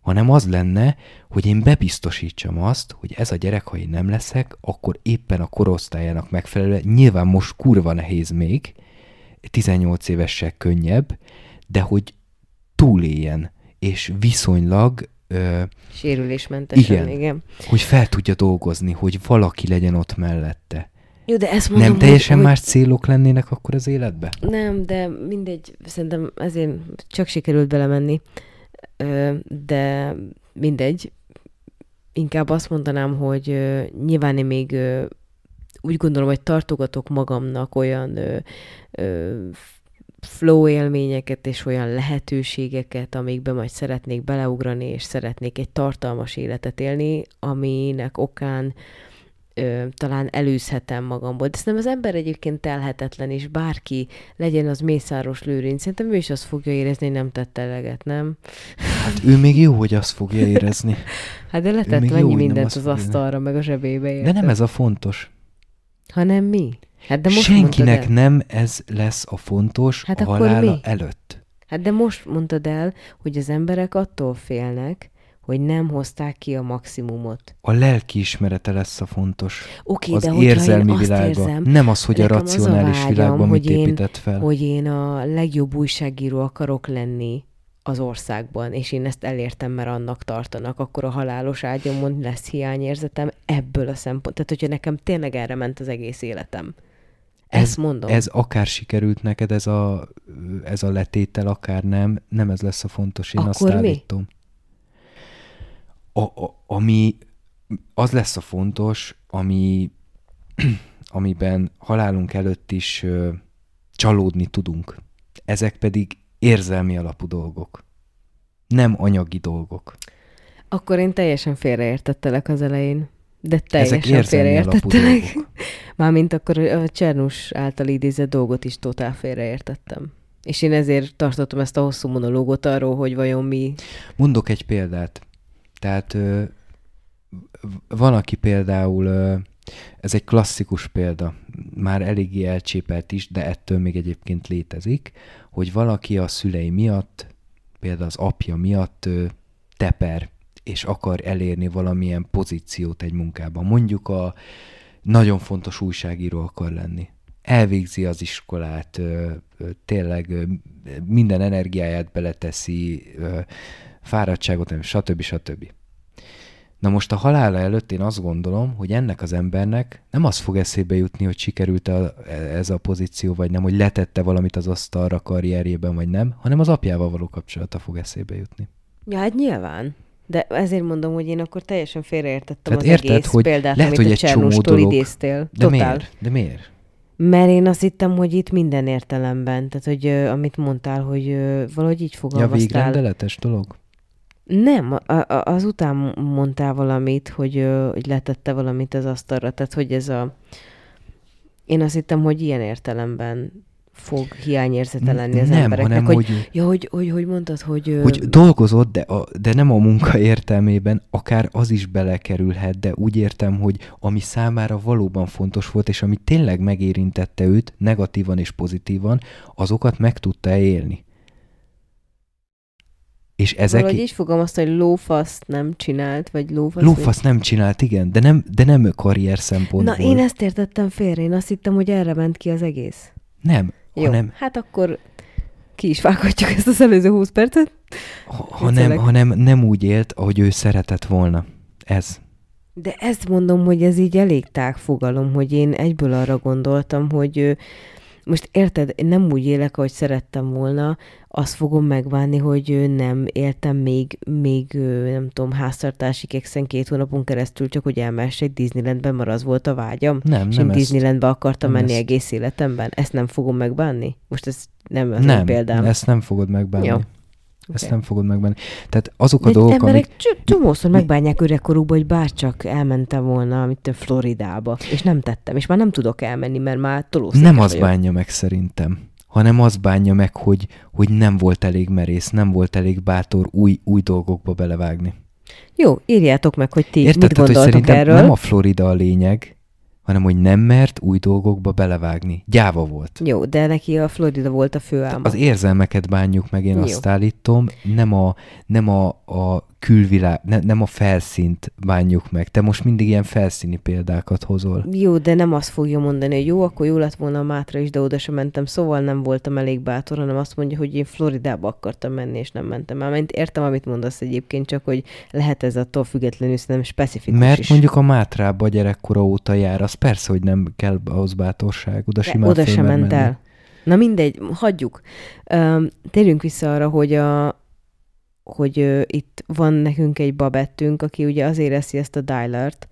hanem az lenne, hogy én bebiztosítsam azt, hogy ez a gyerek, ha én nem leszek, akkor éppen a korosztályának megfelelően, nyilván most kurva nehéz még, 18 évessel könnyebb, de hogy túléljen, és viszonylag Ö, Sérülésmentesen, igen, igen. Hogy fel tudja dolgozni, hogy valaki legyen ott mellette. Jó, de ezt mondom, Nem teljesen hogy, más célok lennének akkor az életbe? Nem, de mindegy, szerintem ezért csak sikerült belemenni. De mindegy. Inkább azt mondanám, hogy nyilván én még úgy gondolom, hogy tartogatok magamnak olyan flow élményeket és olyan lehetőségeket, amikbe majd szeretnék beleugrani, és szeretnék egy tartalmas életet élni, aminek okán ö, talán előzhetem magamból. De szerintem az ember egyébként telhetetlen, és bárki legyen az Mészáros Lőrinc, szerintem ő is azt fogja érezni, hogy nem tett eleget, nem? Hát ő még jó, hogy azt fogja érezni. hát de letett mennyi mindent az asztalra, meg a zsebébe. Érted? De nem ez a fontos. Hanem mi? Hát de most Senkinek nem ez lesz a fontos hát a halála mi? előtt. Hát de most mondtad el, hogy az emberek attól félnek, hogy nem hozták ki a maximumot. A lelki ismerete lesz a fontos. Okay, az de érzelmi világban. Nem az, hogy a racionális a vágyam, világban mit én, épített fel. Hogy én a legjobb újságíró akarok lenni az országban, és én ezt elértem, mert annak tartanak, akkor a halálos ágyamon lesz hiányérzetem ebből a szempont. Tehát, hogyha nekem tényleg erre ment az egész életem. Ez, Ezt mondom. Ez akár sikerült neked, ez a, ez a letétel, akár nem, nem ez lesz a fontos, én Akkor azt állítom. A, a, ami, az lesz a fontos, ami, amiben halálunk előtt is ö, csalódni tudunk. Ezek pedig érzelmi alapú dolgok. Nem anyagi dolgok. Akkor én teljesen félreértettelek az elején. De teljesen félreértettelek. Mármint akkor a Csernus által idézett dolgot is totál félreértettem. És én ezért tartottam ezt a hosszú monológot arról, hogy vajon mi... Mondok egy példát. Tehát ö, van, aki például, ö, ez egy klasszikus példa, már eléggé elcsépelt is, de ettől még egyébként létezik, hogy valaki a szülei miatt, például az apja miatt ö, teper és akar elérni valamilyen pozíciót egy munkában. Mondjuk a nagyon fontos újságíró akar lenni. Elvégzi az iskolát, tényleg minden energiáját beleteszi, fáradtságot, stb. stb. Na most a halála előtt én azt gondolom, hogy ennek az embernek nem az fog eszébe jutni, hogy sikerült ez a pozíció, vagy nem, hogy letette valamit az asztalra karrierjében, vagy nem, hanem az apjával való kapcsolata fog eszébe jutni. Ja, hát nyilván. De ezért mondom, hogy én akkor teljesen félreértettem Tehát az érted, egész hogy példát, lehet, amit hogy a Csernustól idéztél. De Totál. miért? De miért? Mert én azt hittem, hogy itt minden értelemben, tehát hogy uh, amit mondtál, hogy uh, valahogy így fogalmaztál. Ja, végrendeletes dolog? Nem, a, a, azután mondtál valamit, hogy, uh, hogy letette valamit az asztalra, tehát hogy ez a... Én azt hittem, hogy ilyen értelemben fog hiányérzete lenni az nem, embereknek. Hanem, hogy, hogy, ja, hogy, hogy, hogy mondtad, hogy... Hogy dolgozott, de, a, de nem a munka értelmében, akár az is belekerülhet, de úgy értem, hogy ami számára valóban fontos volt, és ami tényleg megérintette őt, negatívan és pozitívan, azokat meg tudta élni. És ezek... Valahogy így azt, hogy lófaszt nem csinált, vagy lófaszt... Lófaszt nem csinált, igen, de nem, de nem karrier szempontból. Na, én ezt értettem félre, én azt hittem, hogy erre ment ki az egész. Nem, jó, hanem... hát akkor ki is vághatjuk ezt az előző 20 percet. Ha, hanem, hanem nem úgy élt, ahogy ő szeretett volna. Ez. De ezt mondom, hogy ez így elég tág fogalom, hogy én egyből arra gondoltam, hogy most érted, én nem úgy élek, ahogy szerettem volna, azt fogom megbánni, hogy nem éltem még, még nem tudom, háztartási kekszen két hónapon keresztül, csak hogy elmessek Disneylandben, mert az volt a vágyam. Nem, és nem én Disneylandbe akartam nem menni ezt. egész életemben. Ezt nem fogom megbánni? Most ez nem az nem, én példám. ezt nem fogod megbánni. Jó. Ezt Okay. nem fogod megbánni. Tehát azok a De dolgok, emberek amik... csomószor megbánják öregkorukba, hogy bárcsak elmentem volna, amit a Floridába, és nem tettem, és már nem tudok elmenni, mert már tolószékes Nem az vagyok. bánja meg szerintem, hanem az bánja meg, hogy, hogy nem volt elég merész, nem volt elég bátor új, új dolgokba belevágni. Jó, írjátok meg, hogy ti Érted? mit Tehát, hogy gondoltok szerintem erről. nem a Florida a lényeg, hanem hogy nem mert új dolgokba belevágni. Gyáva volt. Jó, de neki a Florida volt a főálma. Az érzelmeket bánjuk meg, én Jó. azt állítom, nem a, nem a, a külvilág, ne, nem a felszínt bánjuk meg. Te most mindig ilyen felszíni példákat hozol. Jó, de nem azt fogja mondani, hogy jó, akkor jó lett volna a Mátra is, de oda sem mentem, szóval nem voltam elég bátor, hanem azt mondja, hogy én Floridába akartam menni, és nem mentem el. Mert értem, amit mondasz egyébként, csak hogy lehet ez attól függetlenül szerintem specifikus Mert is. mondjuk a Mátrába gyerekkora óta jár, az persze, hogy nem kell ahhoz bátorság, oda simán oda sem ment menni. el. Na mindegy, hagyjuk. Térjünk vissza arra, hogy a hogy uh, itt van nekünk egy babettünk, aki ugye azért eszi ezt a Dylert,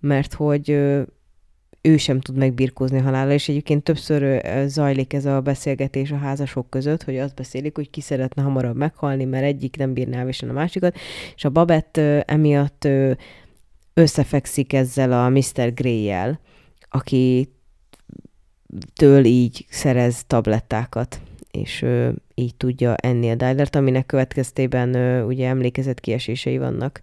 mert hogy uh, ő sem tud megbirkózni a halállal, és egyébként többször uh, zajlik ez a beszélgetés a házasok között, hogy azt beszélik, hogy ki szeretne hamarabb meghalni, mert egyik nem bírná elviselni a másikat, és a babett uh, emiatt uh, összefekszik ezzel a Mr. Grey-jel, aki től így szerez tablettákat, és ö, így tudja enni a Dylert, aminek következtében ö, ugye emlékezett kiesései vannak.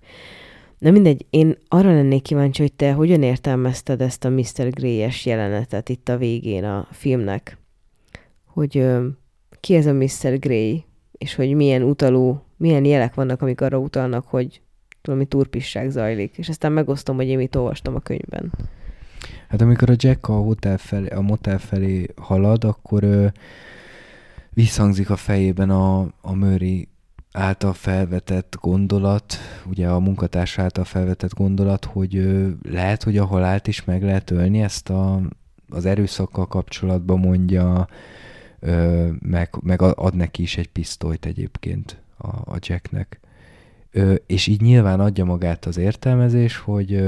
Na mindegy, én arra lennék kíváncsi, hogy te hogyan értelmezted ezt a Mr. Grey-es jelenetet itt a végén a filmnek, hogy ö, ki ez a Mr. Grey, és hogy milyen utaló, milyen jelek vannak, amik arra utalnak, hogy valami turpisság zajlik. És aztán megosztom, hogy én mit olvastam a könyvben. Hát amikor a Jack a, hotel felé, a motel felé halad, akkor ö, visszhangzik a fejében a, a Murray által felvetett gondolat, ugye a munkatárs által felvetett gondolat, hogy ö, lehet, hogy a halált is meg lehet ölni, ezt a, az erőszakkal kapcsolatban mondja, ö, meg, meg ad neki is egy pisztolyt egyébként a, a Jacknek. És így nyilván adja magát az értelmezés, hogy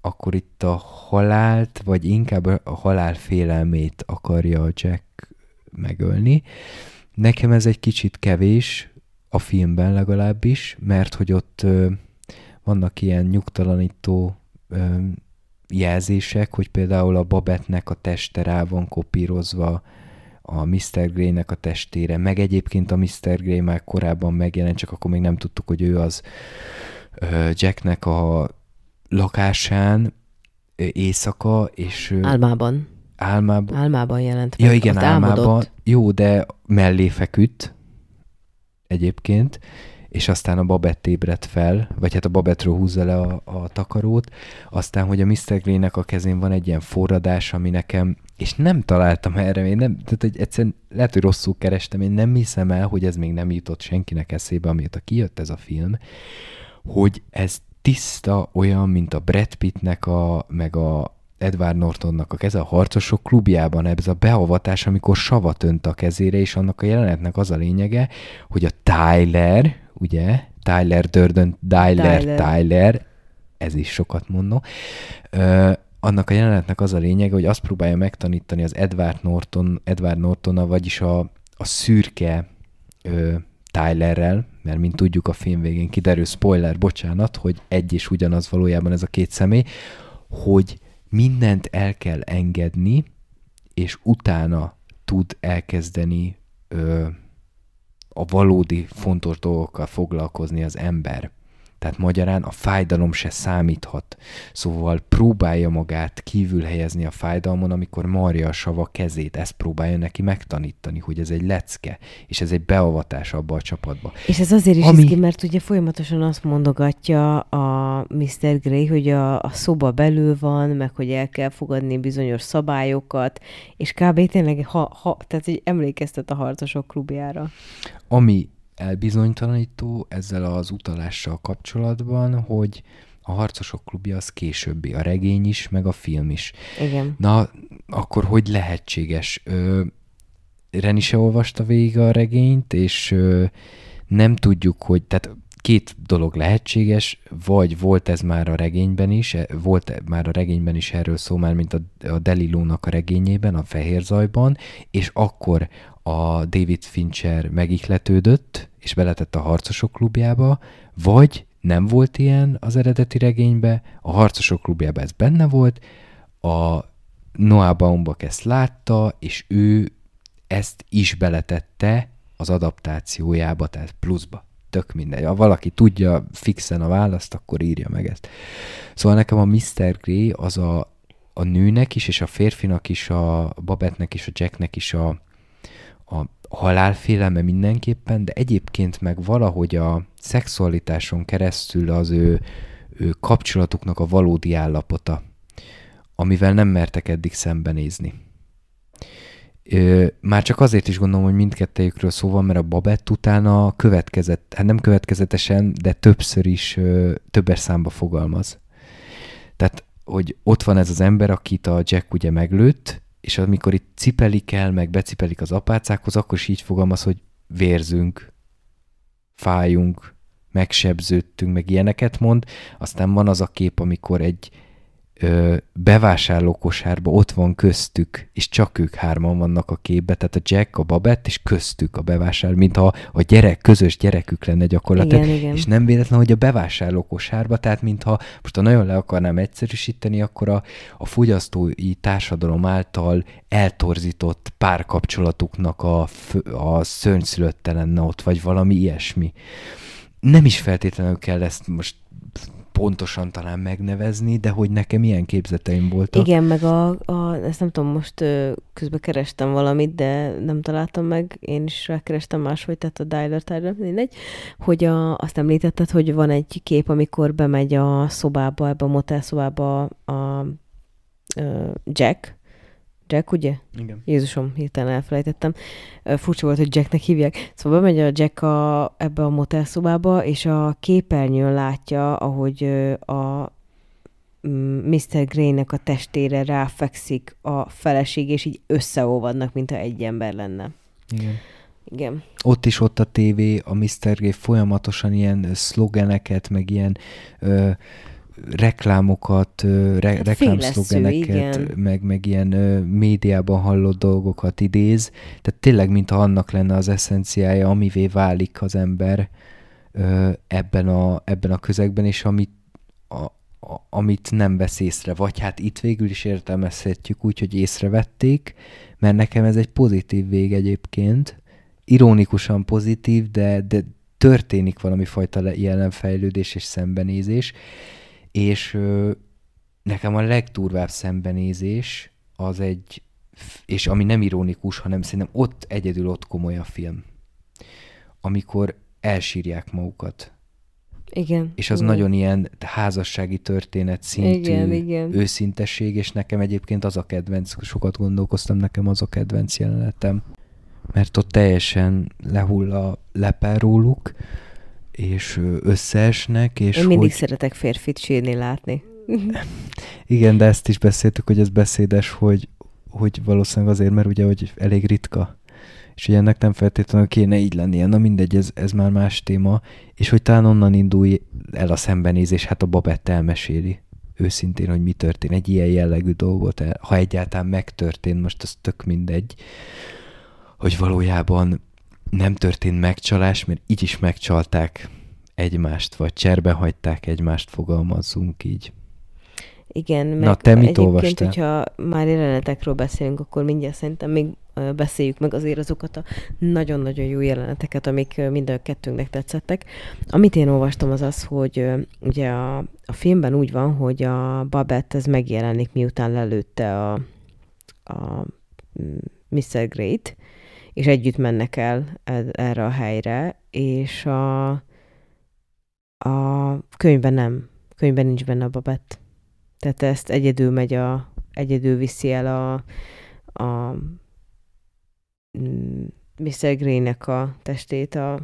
akkor itt a halált, vagy inkább a halál félelmét akarja a Jack megölni. Nekem ez egy kicsit kevés, a filmben legalábbis, mert hogy ott vannak ilyen nyugtalanító jelzések, hogy például a Babetnek a teste rá van kopírozva a Mr. Grey-nek a testére, meg egyébként a Mr. Grey már korábban megjelent, csak akkor még nem tudtuk, hogy ő az Jacknek a lakásán éjszaka, és Álmában. álmában, Álmában jelent meg. Ja, igen, Ott álmában. álmodott. Jó, de mellé feküdt egyébként, és aztán a Babett ébredt fel, vagy hát a Babettről húzza le a, a takarót, aztán, hogy a Mr. Grey-nek a kezén van egy ilyen forradás, ami nekem, és nem találtam erre, én nem, tehát hogy egyszerűen lehet, hogy rosszul kerestem, én nem hiszem el, hogy ez még nem jutott senkinek eszébe, amióta kijött ez a film, hogy ez tiszta olyan, mint a Brad Pittnek a, meg a Edward Nortonnak a keze a harcosok klubjában, ez a beavatás, amikor savat önt a kezére, és annak a jelenetnek az a lényege, hogy a Tyler, ugye, Tyler Durden, Tyler, Tyler. Tyler, ez is sokat mondom, ö, annak a jelenetnek az a lényege, hogy azt próbálja megtanítani az Edward Norton, Edward Nortonnal, vagyis a, a szürke ö, Tylerrel, mert mint tudjuk a film végén kiderül, spoiler, bocsánat, hogy egy és ugyanaz valójában ez a két személy, hogy mindent el kell engedni, és utána tud elkezdeni ö, a valódi fontos dolgokkal foglalkozni az ember. Tehát magyarán a fájdalom se számíthat. Szóval próbálja magát kívül helyezni a fájdalmon, amikor marja a sava kezét. Ezt próbálja neki megtanítani, hogy ez egy lecke, és ez egy beavatás abba a csapatba. És ez azért is Ami- ki, mert ugye folyamatosan azt mondogatja a Mr. Grey, hogy a, a szoba belül van, meg hogy el kell fogadni bizonyos szabályokat, és kb. tényleg ha, ha, tehát így emlékeztet a harcosok klubjára. Ami elbizonytalanító ezzel az utalással kapcsolatban, hogy a Harcosok klubja az későbbi, a regény is, meg a film is. Igen. Na, akkor hogy lehetséges? Ö, Reni se olvasta végig a regényt, és ö, nem tudjuk, hogy, tehát két dolog lehetséges, vagy volt ez már a regényben is, e, volt már a regényben is erről szó már, mint a, a Delilónak a regényében, a Fehér Zajban, és akkor a David Fincher megihletődött, és beletett a Harcosok klubjába, vagy nem volt ilyen az eredeti regénybe, a Harcosok klubjában ez benne volt, a Noah Baumbach ezt látta, és ő ezt is beletette az adaptációjába, tehát pluszba. Tök mindegy. Ha valaki tudja fixen a választ, akkor írja meg ezt. Szóval nekem a Mr. Grey az a, a nőnek is, és a férfinak is, a Babetnek is, a Jacknek is a, a halálfélelme mindenképpen, de egyébként meg valahogy a szexualitáson keresztül az ő, ő kapcsolatuknak a valódi állapota, amivel nem mertek eddig szembenézni. Ö, már csak azért is gondolom, hogy mindkettejükről szó van, mert a Babett utána következett, hát nem következetesen, de többször is ö, többes számba fogalmaz. Tehát, hogy ott van ez az ember, akit a Jack ugye meglőtt, és amikor itt cipelik el, meg becipelik az apácákhoz, akkor is így fogalmaz, hogy vérzünk, fájunk, megsebződtünk, meg ilyeneket mond. Aztán van az a kép, amikor egy bevásárlókosárba ott van köztük, és csak ők hárman vannak a képbe, tehát a Jack, a Babett, és köztük a bevásárló, mintha a gyerek, közös gyerekük lenne gyakorlatilag. Igen, igen. És nem véletlen, hogy a bevásárlókosárba, tehát mintha most ha nagyon le akarnám egyszerűsíteni, akkor a, a fogyasztói társadalom által eltorzított párkapcsolatuknak a, a szörnyszülötte lenne ott, vagy valami ilyesmi. Nem is feltétlenül kell ezt most pontosan talán megnevezni, de hogy nekem ilyen képzeteim voltak. Igen, meg a, a ezt nem tudom, most közben kerestem valamit, de nem találtam meg, én is rákerestem máshogy, tehát a Dialer Tyler, mindegy, hogy a, azt említetted, hogy van egy kép, amikor bemegy a szobába, ebbe a motel szobába a, a Jack, Jack, ugye? Igen. Jézusom, hirtelen elfelejtettem. Furcsa volt, hogy Jacknek hívják. Szóval bemegy a Jack a, ebbe a motelszobába, és a képernyőn látja, ahogy a Mr. Mm, Grey-nek a testére ráfekszik a feleség, és így összeolvadnak, mintha egy ember lenne. Igen. Igen. Ott is ott a tévé, a Mr. Grey folyamatosan ilyen szlogeneket, meg ilyen ö, reklámokat, re, hát reklámszlogeneket, meg, meg ilyen médiában hallott dolgokat idéz. Tehát tényleg, mintha annak lenne az eszenciája, amivé válik az ember ebben a, ebben a közegben, és amit, a, a, amit nem vesz észre. Vagy hát itt végül is értelmezhetjük úgy, hogy észrevették, mert nekem ez egy pozitív vég egyébként, ironikusan pozitív, de, de történik valami fajta jelenfejlődés és szembenézés, és ö, nekem a legdurvább szembenézés az egy, és ami nem ironikus, hanem szerintem ott egyedül ott komoly a film. Amikor elsírják magukat. Igen. És az igen. nagyon ilyen házassági történet szintű igen, igen. őszintesség, és nekem egyébként az a kedvenc, sokat gondolkoztam, nekem az a kedvenc jelenetem. Mert ott teljesen lehull a lepel róluk, és összeesnek, és Én mindig hogy... szeretek férfit sírni látni. Igen, de ezt is beszéltük, hogy ez beszédes, hogy, hogy valószínűleg azért, mert ugye, hogy elég ritka, és hogy ennek nem feltétlenül kéne így lennie. Na mindegy, ez, ez már más téma, és hogy talán onnan indulj el a szembenézés, hát a Babett elmeséli őszintén, hogy mi történt, egy ilyen jellegű dolgot, ha egyáltalán megtörtént, most az tök mindegy, hogy valójában nem történt megcsalás, mert így is megcsalták egymást, vagy cserbe hagyták egymást, fogalmazzunk így. Igen, meg Na, te mit egyébként, olvastál? hogyha már jelenetekről beszélünk, akkor mindjárt szerintem még beszéljük meg azért azokat a nagyon-nagyon jó jeleneteket, amik mind a kettőnknek tetszettek. Amit én olvastam az az, hogy ugye a, a filmben úgy van, hogy a Babette ez megjelenik, miután lelőtte a, a Mr. Great, és együtt mennek el erre a helyre, és a, a könyvben nem. Könyvben nincs benne a babett. Tehát ezt egyedül megy a, egyedül viszi el a, a Mr. Mm, Grey-nek a testét a,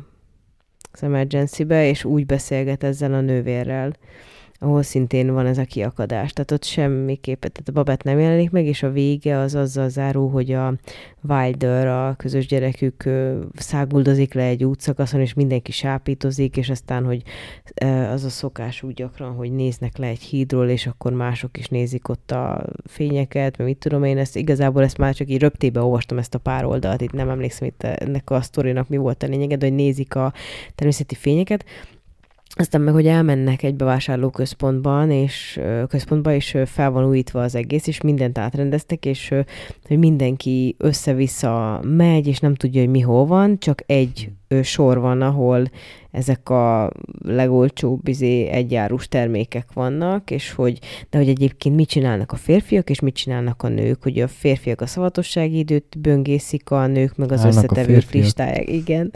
az emergency-be, és úgy beszélget ezzel a nővérrel, ahol szintén van ez a kiakadás. Tehát ott semmiképpen, tehát a babett nem jelenik meg, és a vége az azzal zárul, hogy a Wilder, a közös gyerekük száguldozik le egy útszakaszon, és mindenki sápítozik, és aztán, hogy az a szokás úgy gyakran, hogy néznek le egy hídról, és akkor mások is nézik ott a fényeket, mert mit tudom én, ezt igazából ezt már csak így röptébe olvastam ezt a pár oldalt, itt nem emlékszem itt ennek a sztorinak mi volt a lényege, de hogy nézik a természeti fényeket, aztán meg, hogy elmennek egy bevásárlóközpontban, és központba, és fel van újítva az egész, és mindent átrendeztek, és hogy mindenki össze-vissza megy, és nem tudja, hogy mi hol van, csak egy sor van, ahol ezek a legolcsóbb izé, egyárus termékek vannak, és hogy, de hogy egyébként mit csinálnak a férfiak, és mit csinálnak a nők, hogy a férfiak a szavatossági időt böngészik, a nők meg az Állnak összetevők listáják, igen,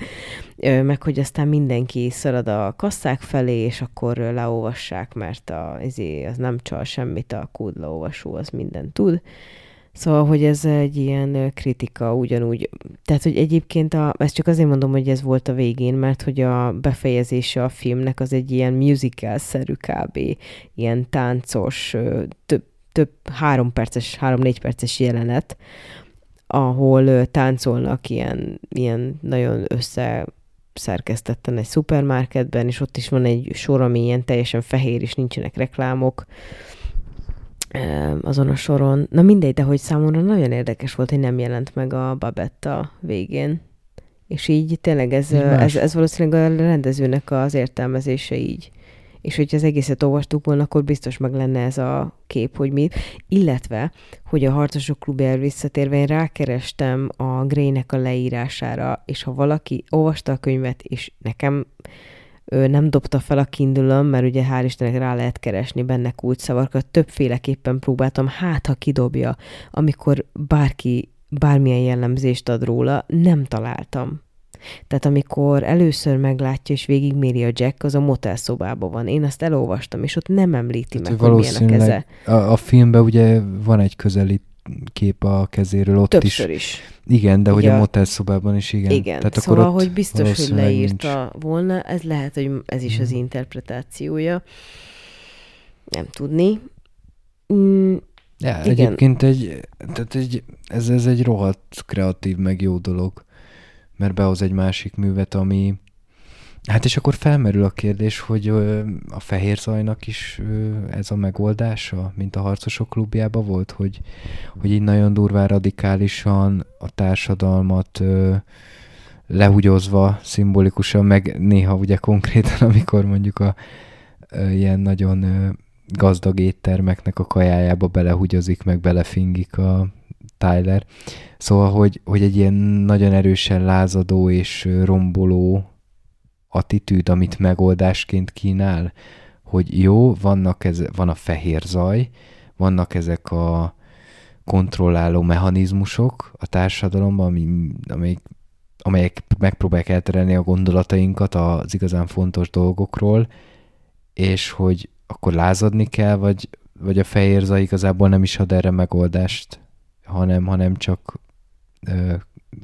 meg hogy aztán mindenki szalad a kasszák felé, és akkor leolvassák, mert a, izé, az nem csal semmit, a kódleolvasó az mindent tud. Szóval, hogy ez egy ilyen kritika ugyanúgy. Tehát, hogy egyébként a, ezt csak azért mondom, hogy ez volt a végén, mert hogy a befejezése a filmnek az egy ilyen musical-szerű kb. Ilyen táncos, több, több három perces, három-négy perces jelenet, ahol táncolnak ilyen, ilyen nagyon össze szerkesztetten egy szupermarketben, és ott is van egy sor, ami ilyen teljesen fehér, és nincsenek reklámok azon a soron. Na mindegy, de hogy számomra nagyon érdekes volt, hogy nem jelent meg a Babetta végén. És így tényleg ez, ez, ez valószínűleg a rendezőnek az értelmezése így. És hogyha az egészet olvastuk volna, akkor biztos meg lenne ez a kép, hogy mi. Illetve, hogy a Harcosok Klubjára visszatérve, én rákerestem a Grey-nek a leírására, és ha valaki olvasta a könyvet, és nekem ő nem dobta fel a kindle mert ugye hál' Istennek rá lehet keresni benne kulcsszavakat, többféleképpen próbáltam, hát ha kidobja, amikor bárki bármilyen jellemzést ad róla, nem találtam. Tehát amikor először meglátja és végigméri a Jack, az a motel szobában van. Én azt elolvastam, és ott nem említi Tehát, meg, hogy milyen a keze. A, a filmben ugye van egy közeli kép a kezéről ott Többször is. is. Igen, de hogy a motel szobában is igen. Igen, Tehát szóval, akkor hogy biztos, hogy leírta nincs. volna, ez lehet, hogy ez is az mhm. interpretációja. Nem tudni. Mm, ja, igen. egyébként egy, tehát egy, ez, ez egy rohadt kreatív, meg jó dolog, mert behoz egy másik művet, ami, Hát és akkor felmerül a kérdés, hogy a fehér zajnak is ez a megoldása, mint a harcosok klubjában volt, hogy, hogy így nagyon durván radikálisan a társadalmat lehugyozva, szimbolikusan, meg néha ugye konkrétan, amikor mondjuk a ilyen nagyon gazdag éttermeknek a kajájába belehugyozik, meg belefingik a Tyler. Szóval, hogy, hogy egy ilyen nagyon erősen lázadó és romboló attitűd, amit megoldásként kínál, hogy jó, vannak ez, van a fehér zaj, vannak ezek a kontrolláló mechanizmusok a társadalomban, ami, amelyek, amelyek megpróbálják elterelni a gondolatainkat az igazán fontos dolgokról, és hogy akkor lázadni kell, vagy, vagy a fehér zaj igazából nem is ad erre megoldást, hanem, hanem csak ö,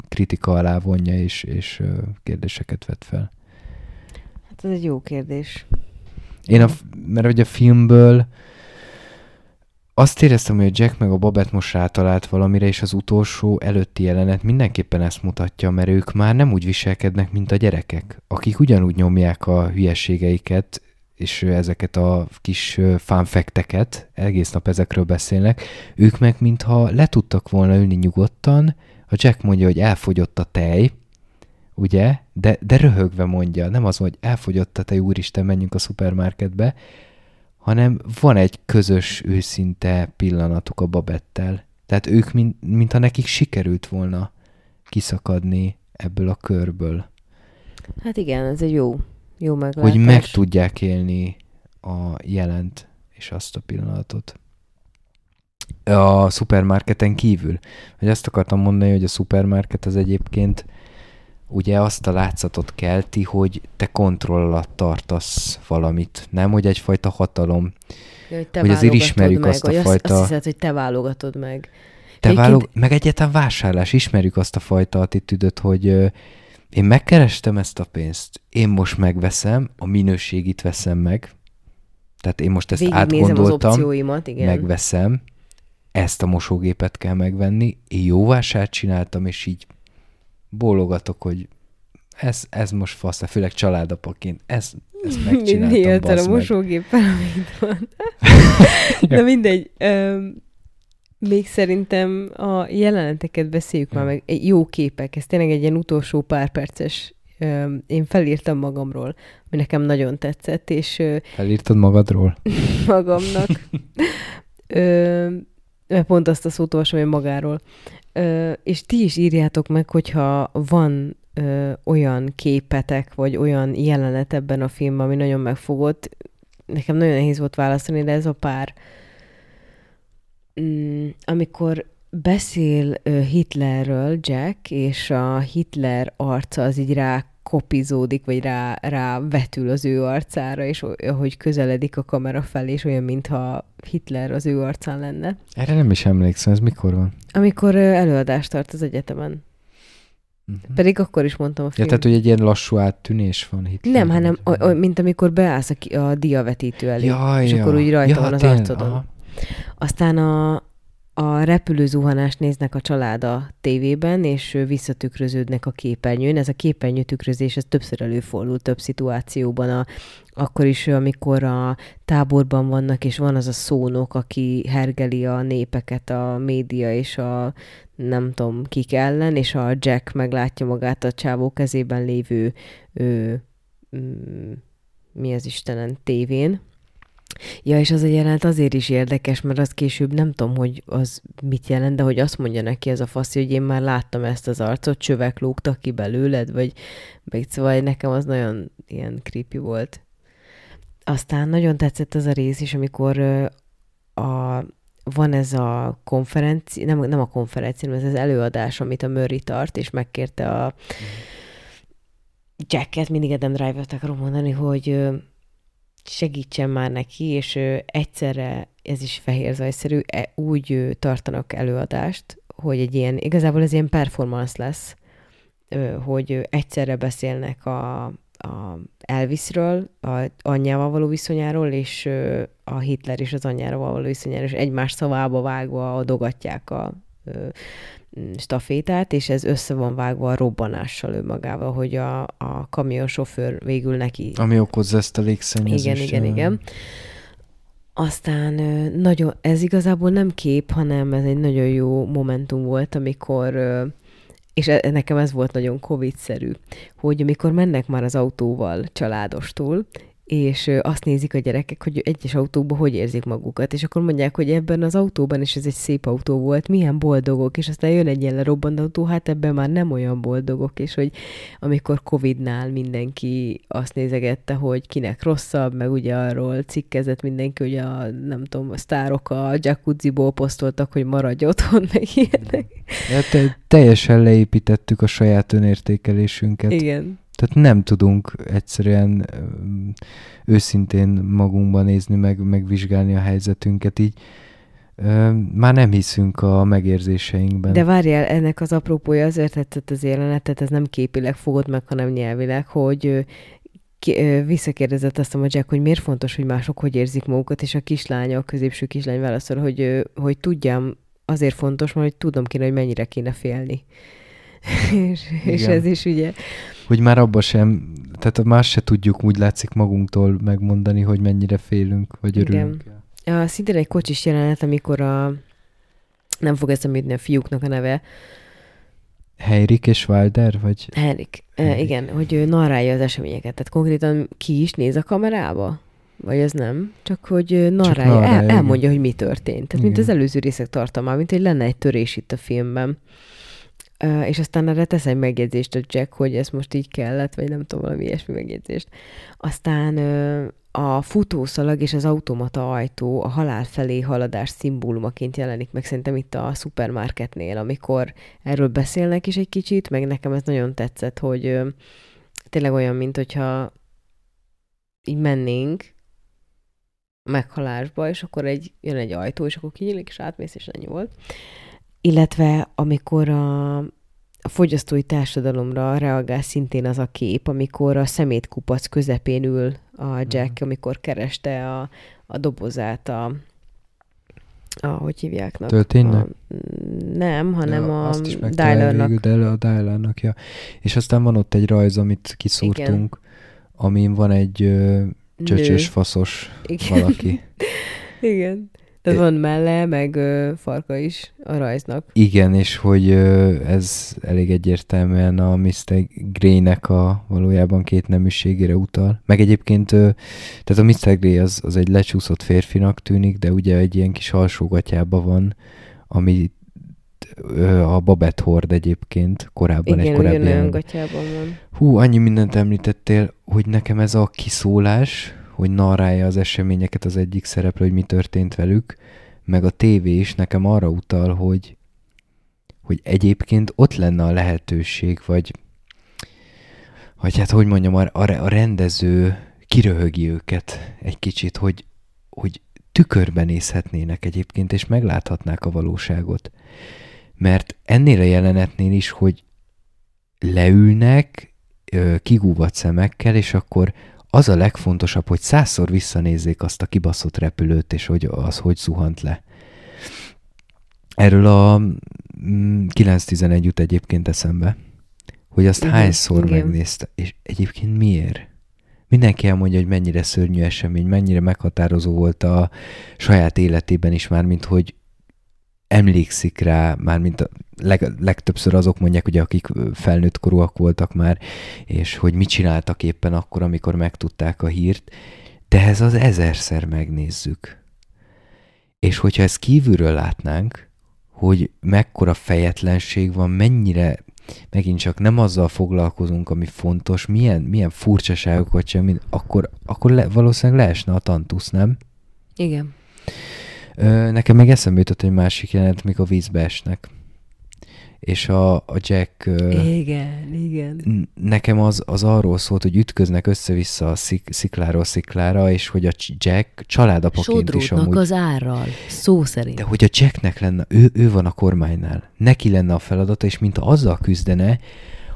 kritika alá vonja és, és ö, kérdéseket vet fel. Ez egy jó kérdés. Én a, mert hogy a filmből azt éreztem, hogy a Jack meg a Babette most rátalált valamire, és az utolsó előtti jelenet mindenképpen ezt mutatja, mert ők már nem úgy viselkednek, mint a gyerekek, akik ugyanúgy nyomják a hülyeségeiket, és ezeket a kis fanfekteket, egész nap ezekről beszélnek, ők meg mintha le tudtak volna ülni nyugodtan, a Jack mondja, hogy elfogyott a tej, ugye? De, de röhögve mondja, nem az, hogy elfogyott a tej, úristen, menjünk a szupermarketbe, hanem van egy közös, őszinte pillanatuk a Babettel. Tehát ők, mint, mintha nekik sikerült volna kiszakadni ebből a körből. Hát igen, ez egy jó, jó meglátás. Hogy meg tudják élni a jelent és azt a pillanatot. A szupermarketen kívül. Hogy azt akartam mondani, hogy a szupermarket az egyébként ugye azt a látszatot kelti, hogy te kontroll alatt tartasz valamit, nem, hogy egyfajta hatalom. Ja, hogy, te hogy azért ismerjük meg, azt a fajta... Azt, hiszed, hogy te válogatod meg. Te válog... Meg egyáltalán vásárlás, ismerjük azt a fajta attitűdöt, hogy ö, én megkerestem ezt a pénzt, én most megveszem, a minőségit veszem meg, Tehát én most ezt átgondoltam, az opcióimat, igen. megveszem, ezt a mosógépet kell megvenni, én jó vásárt csináltam, és így bólogatok, hogy ez, ez most fasz, főleg családapaként, ez, ezt megcsináltam, Éltel a mosógéppel, amit van. Na mindegy. Um, még szerintem a jeleneteket beszéljük már meg. Jó képek, ez tényleg egy ilyen utolsó pár perces én felírtam magamról, ami nekem nagyon tetszett, és... Felírtad magadról? magamnak. Ö, pont azt a szót olvasom, hogy magáról. És ti is írjátok meg, hogyha van ö, olyan képetek, vagy olyan jelenet ebben a filmben, ami nagyon megfogott. Nekem nagyon nehéz volt választani, de ez a pár. Mm, amikor beszél Hitlerről Jack, és a Hitler arca az így rá kopizódik, vagy rá, rá vetül az ő arcára, és ahogy közeledik a kamera felé, és olyan, mintha Hitler az ő arcán lenne. Erre nem is emlékszem, ez mikor van? Amikor előadást tart az egyetemen. Uh-huh. Pedig akkor is mondtam a film. Ja, tehát, hogy egy ilyen lassú áttűnés van Hitler. Nem, hanem o, o, mint amikor beállsz a, a diavetítő elé, és ja. akkor úgy rajta ja, van az tényleg, arcodon. Aha. Aztán a, a repülőzuhanást néznek a család a tévében, és visszatükröződnek a képernyőn. Ez a képernyő tükrözés, ez többször előfordul több szituációban. A, akkor is, amikor a táborban vannak, és van az a szónok, aki hergeli a népeket, a média és a nem tudom kik ellen, és a Jack meglátja magát a csávó kezében lévő ő, mm, mi az Istenen tévén, Ja, és az a jelenet azért is érdekes, mert az később nem tudom, hogy az mit jelent, de hogy azt mondja neki ez a fasz, hogy én már láttam ezt az arcot, csövek lógtak ki belőled, vagy, vagy szóval nekem az nagyon ilyen creepy volt. Aztán nagyon tetszett az a rész is, amikor a, van ez a konferencia, nem, nem a konferencia, hanem ez az előadás, amit a Murray tart, és megkérte a Jacket, mindig Adam Driver-t akarom mondani, hogy segítsen már neki, és egyszerre, ez is fehér zajszerű, e, úgy tartanak előadást, hogy egy ilyen, igazából ez ilyen performance lesz, hogy egyszerre beszélnek a, a Elvisről, a anyjával való viszonyáról, és a Hitler és az anyjára való viszonyáról, és egymás szavába vágva adogatják a stafétát, és ez össze van vágva a robbanással önmagával, hogy a, a kamionsofőr végül neki... Ami okozza ezt a légszennyezést. Igen, igen, igen. Aztán nagyon, ez igazából nem kép, hanem ez egy nagyon jó momentum volt, amikor és e, nekem ez volt nagyon covid-szerű, hogy amikor mennek már az autóval családostól, és azt nézik a gyerekek, hogy egyes autóban hogy érzik magukat, és akkor mondják, hogy ebben az autóban, és ez egy szép autó volt, milyen boldogok, és aztán jön egy ilyen lerobbant autó, hát ebben már nem olyan boldogok, és hogy amikor Covid-nál mindenki azt nézegette, hogy kinek rosszabb, meg ugye arról cikkezett mindenki, hogy a, nem tudom, a sztárok a jacuzziból posztoltak, hogy maradj otthon, meg ilyenek. Ja, te, teljesen leépítettük a saját önértékelésünket. Igen. Tehát nem tudunk egyszerűen őszintén magunkban nézni, meg, megvizsgálni a helyzetünket, így már nem hiszünk a megérzéseinkben. De várjál, ennek az apropója azért tetszett az jelenetet, ez nem képileg fogod meg, hanem nyelvileg, hogy visszakérdezett azt a Jack, hogy miért fontos, hogy mások hogy érzik magukat, és a kislánya, a középső kislány válaszol, hogy, hogy tudjam, azért fontos, mert hogy tudom kéne, hogy mennyire kéne félni. és, és ez is ugye hogy már abba sem, tehát más se tudjuk úgy látszik magunktól megmondani, hogy mennyire félünk, vagy örülünk. Igen. A, szintén egy kocsis jelenet, amikor a, nem fog eszembe a fiúknak a neve, Heirik és Wilder, vagy? Heirik. Heirik. igen, hogy ő narrálja az eseményeket. Tehát konkrétan ki is néz a kamerába? Vagy ez nem? Csak hogy narrálja, Csak narrálja el, elmondja, hogy mi történt. Tehát igen. mint az előző részek tartalma, mint hogy lenne egy törés itt a filmben. Uh, és aztán erre tesz egy megjegyzést a Jack, hogy ez most így kellett, vagy nem tudom, valami ilyesmi megjegyzést. Aztán uh, a futószalag és az automata ajtó a halál felé haladás szimbólumaként jelenik meg szerintem itt a szupermarketnél, amikor erről beszélnek is egy kicsit, meg nekem ez nagyon tetszett, hogy uh, tényleg olyan, mint hogyha így mennénk meghalásba, és akkor egy, jön egy ajtó, és akkor kinyílik, és átmész, és ennyi volt illetve amikor a, a fogyasztói társadalomra reagál szintén az a kép, amikor a szemétkupac közepén ül a Jack, mm. amikor kereste a, a dobozát a, a hogy hívják? Tölténynek? A, nem, hanem ja, a Dylernak. De a Dylernak, ja. És aztán van ott egy rajz, amit kiszúrtunk, Igen. amin van egy ö, csöcsös, faszos Igen. valaki. Igen. Tehát van melle, meg ö, farka is a rajznak. Igen, és hogy ö, ez elég egyértelműen a Mr. Grey-nek a valójában két neműségére utal. Meg egyébként, ö, tehát a Mr. Grey az, az egy lecsúszott férfinak tűnik, de ugye egy ilyen kis alsógatyában van, ami ö, a Babette Hord egyébként, korábban Igen, egy korábbi gatyában van. Hú, annyi mindent említettél, hogy nekem ez a kiszólás, hogy narrálja az eseményeket az egyik szereplő, hogy mi történt velük, meg a tévé is nekem arra utal, hogy, hogy egyébként ott lenne a lehetőség, vagy, vagy hát hogy mondjam, a, a rendező kiröhögi őket egy kicsit, hogy, hogy tükörben nézhetnének egyébként, és megláthatnák a valóságot. Mert ennél a jelenetnél is, hogy leülnek kigúvat szemekkel, és akkor az a legfontosabb, hogy százszor visszanézzék azt a kibaszott repülőt, és hogy az hogy zuhant le. Erről a 911 mm, jut egyébként eszembe, hogy azt igen, hányszor igen. megnézte, és egyébként miért? Mindenki elmondja, hogy mennyire szörnyű esemény, mennyire meghatározó volt a saját életében is már, mint hogy emlékszik rá, már mint a leg, legtöbbször azok mondják, ugye, akik felnőtt korúak voltak már, és hogy mit csináltak éppen akkor, amikor megtudták a hírt, de ez az ezerszer megnézzük. És hogyha ezt kívülről látnánk, hogy mekkora fejetlenség van, mennyire megint csak nem azzal foglalkozunk, ami fontos, milyen, milyen furcsaságokat sem, akkor, akkor le, valószínűleg leesne a tantusz, nem? Igen. Nekem meg eszembe jutott egy másik jelenet, mikor vízbe esnek. És a, a Jack... Igen, igen. Nekem az, az arról szólt, hogy ütköznek össze-vissza a szik, szikláról sziklára, és hogy a Jack családapaként is amúgy... az árral, szó szerint. De hogy a Jacknek lenne, ő, ő van a kormánynál, neki lenne a feladata, és mint azzal küzdene,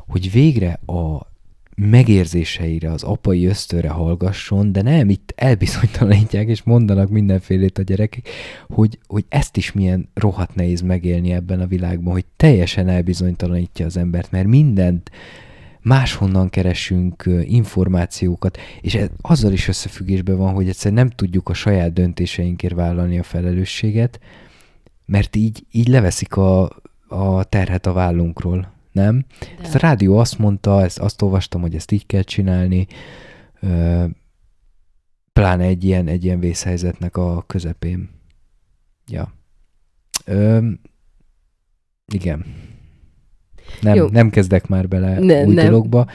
hogy végre a megérzéseire, az apai ösztőre hallgasson, de nem, itt elbizonytalanítják, és mondanak mindenfélét a gyerekek, hogy, hogy ezt is milyen rohadt nehéz megélni ebben a világban, hogy teljesen elbizonytalanítja az embert, mert mindent máshonnan keresünk információkat, és ez azzal is összefüggésben van, hogy egyszerűen nem tudjuk a saját döntéseinkért vállalni a felelősséget, mert így, így leveszik a, a terhet a vállunkról nem? De. Ezt a rádió azt mondta, ezt azt olvastam, hogy ezt így kell csinálni, pláne egy ilyen, egy ilyen vészhelyzetnek a közepén. Ja. Ö, igen. Nem, nem kezdek már bele ne, új nem. dologba.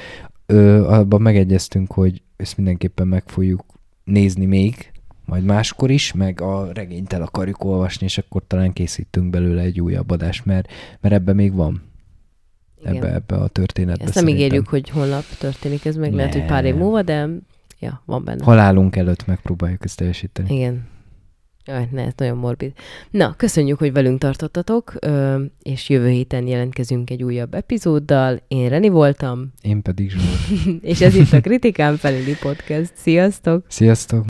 Ö, abban megegyeztünk, hogy ezt mindenképpen meg fogjuk nézni még, majd máskor is, meg a regényt el akarjuk olvasni, és akkor talán készítünk belőle egy újabb adást, mert, mert ebben még van ebbe, ebbe a történetbe. Ezt nem ígérjük, hogy holnap történik, ez meg nem. lehet, hogy pár év múlva, de ja, van benne. Halálunk előtt megpróbáljuk ezt teljesíteni. Igen. Jaj, ne, ez nagyon morbid. Na, köszönjük, hogy velünk tartottatok, és jövő héten jelentkezünk egy újabb epizóddal. Én Reni voltam. Én pedig Zsolt. és ez itt a Kritikán felüli podcast. Sziasztok! Sziasztok!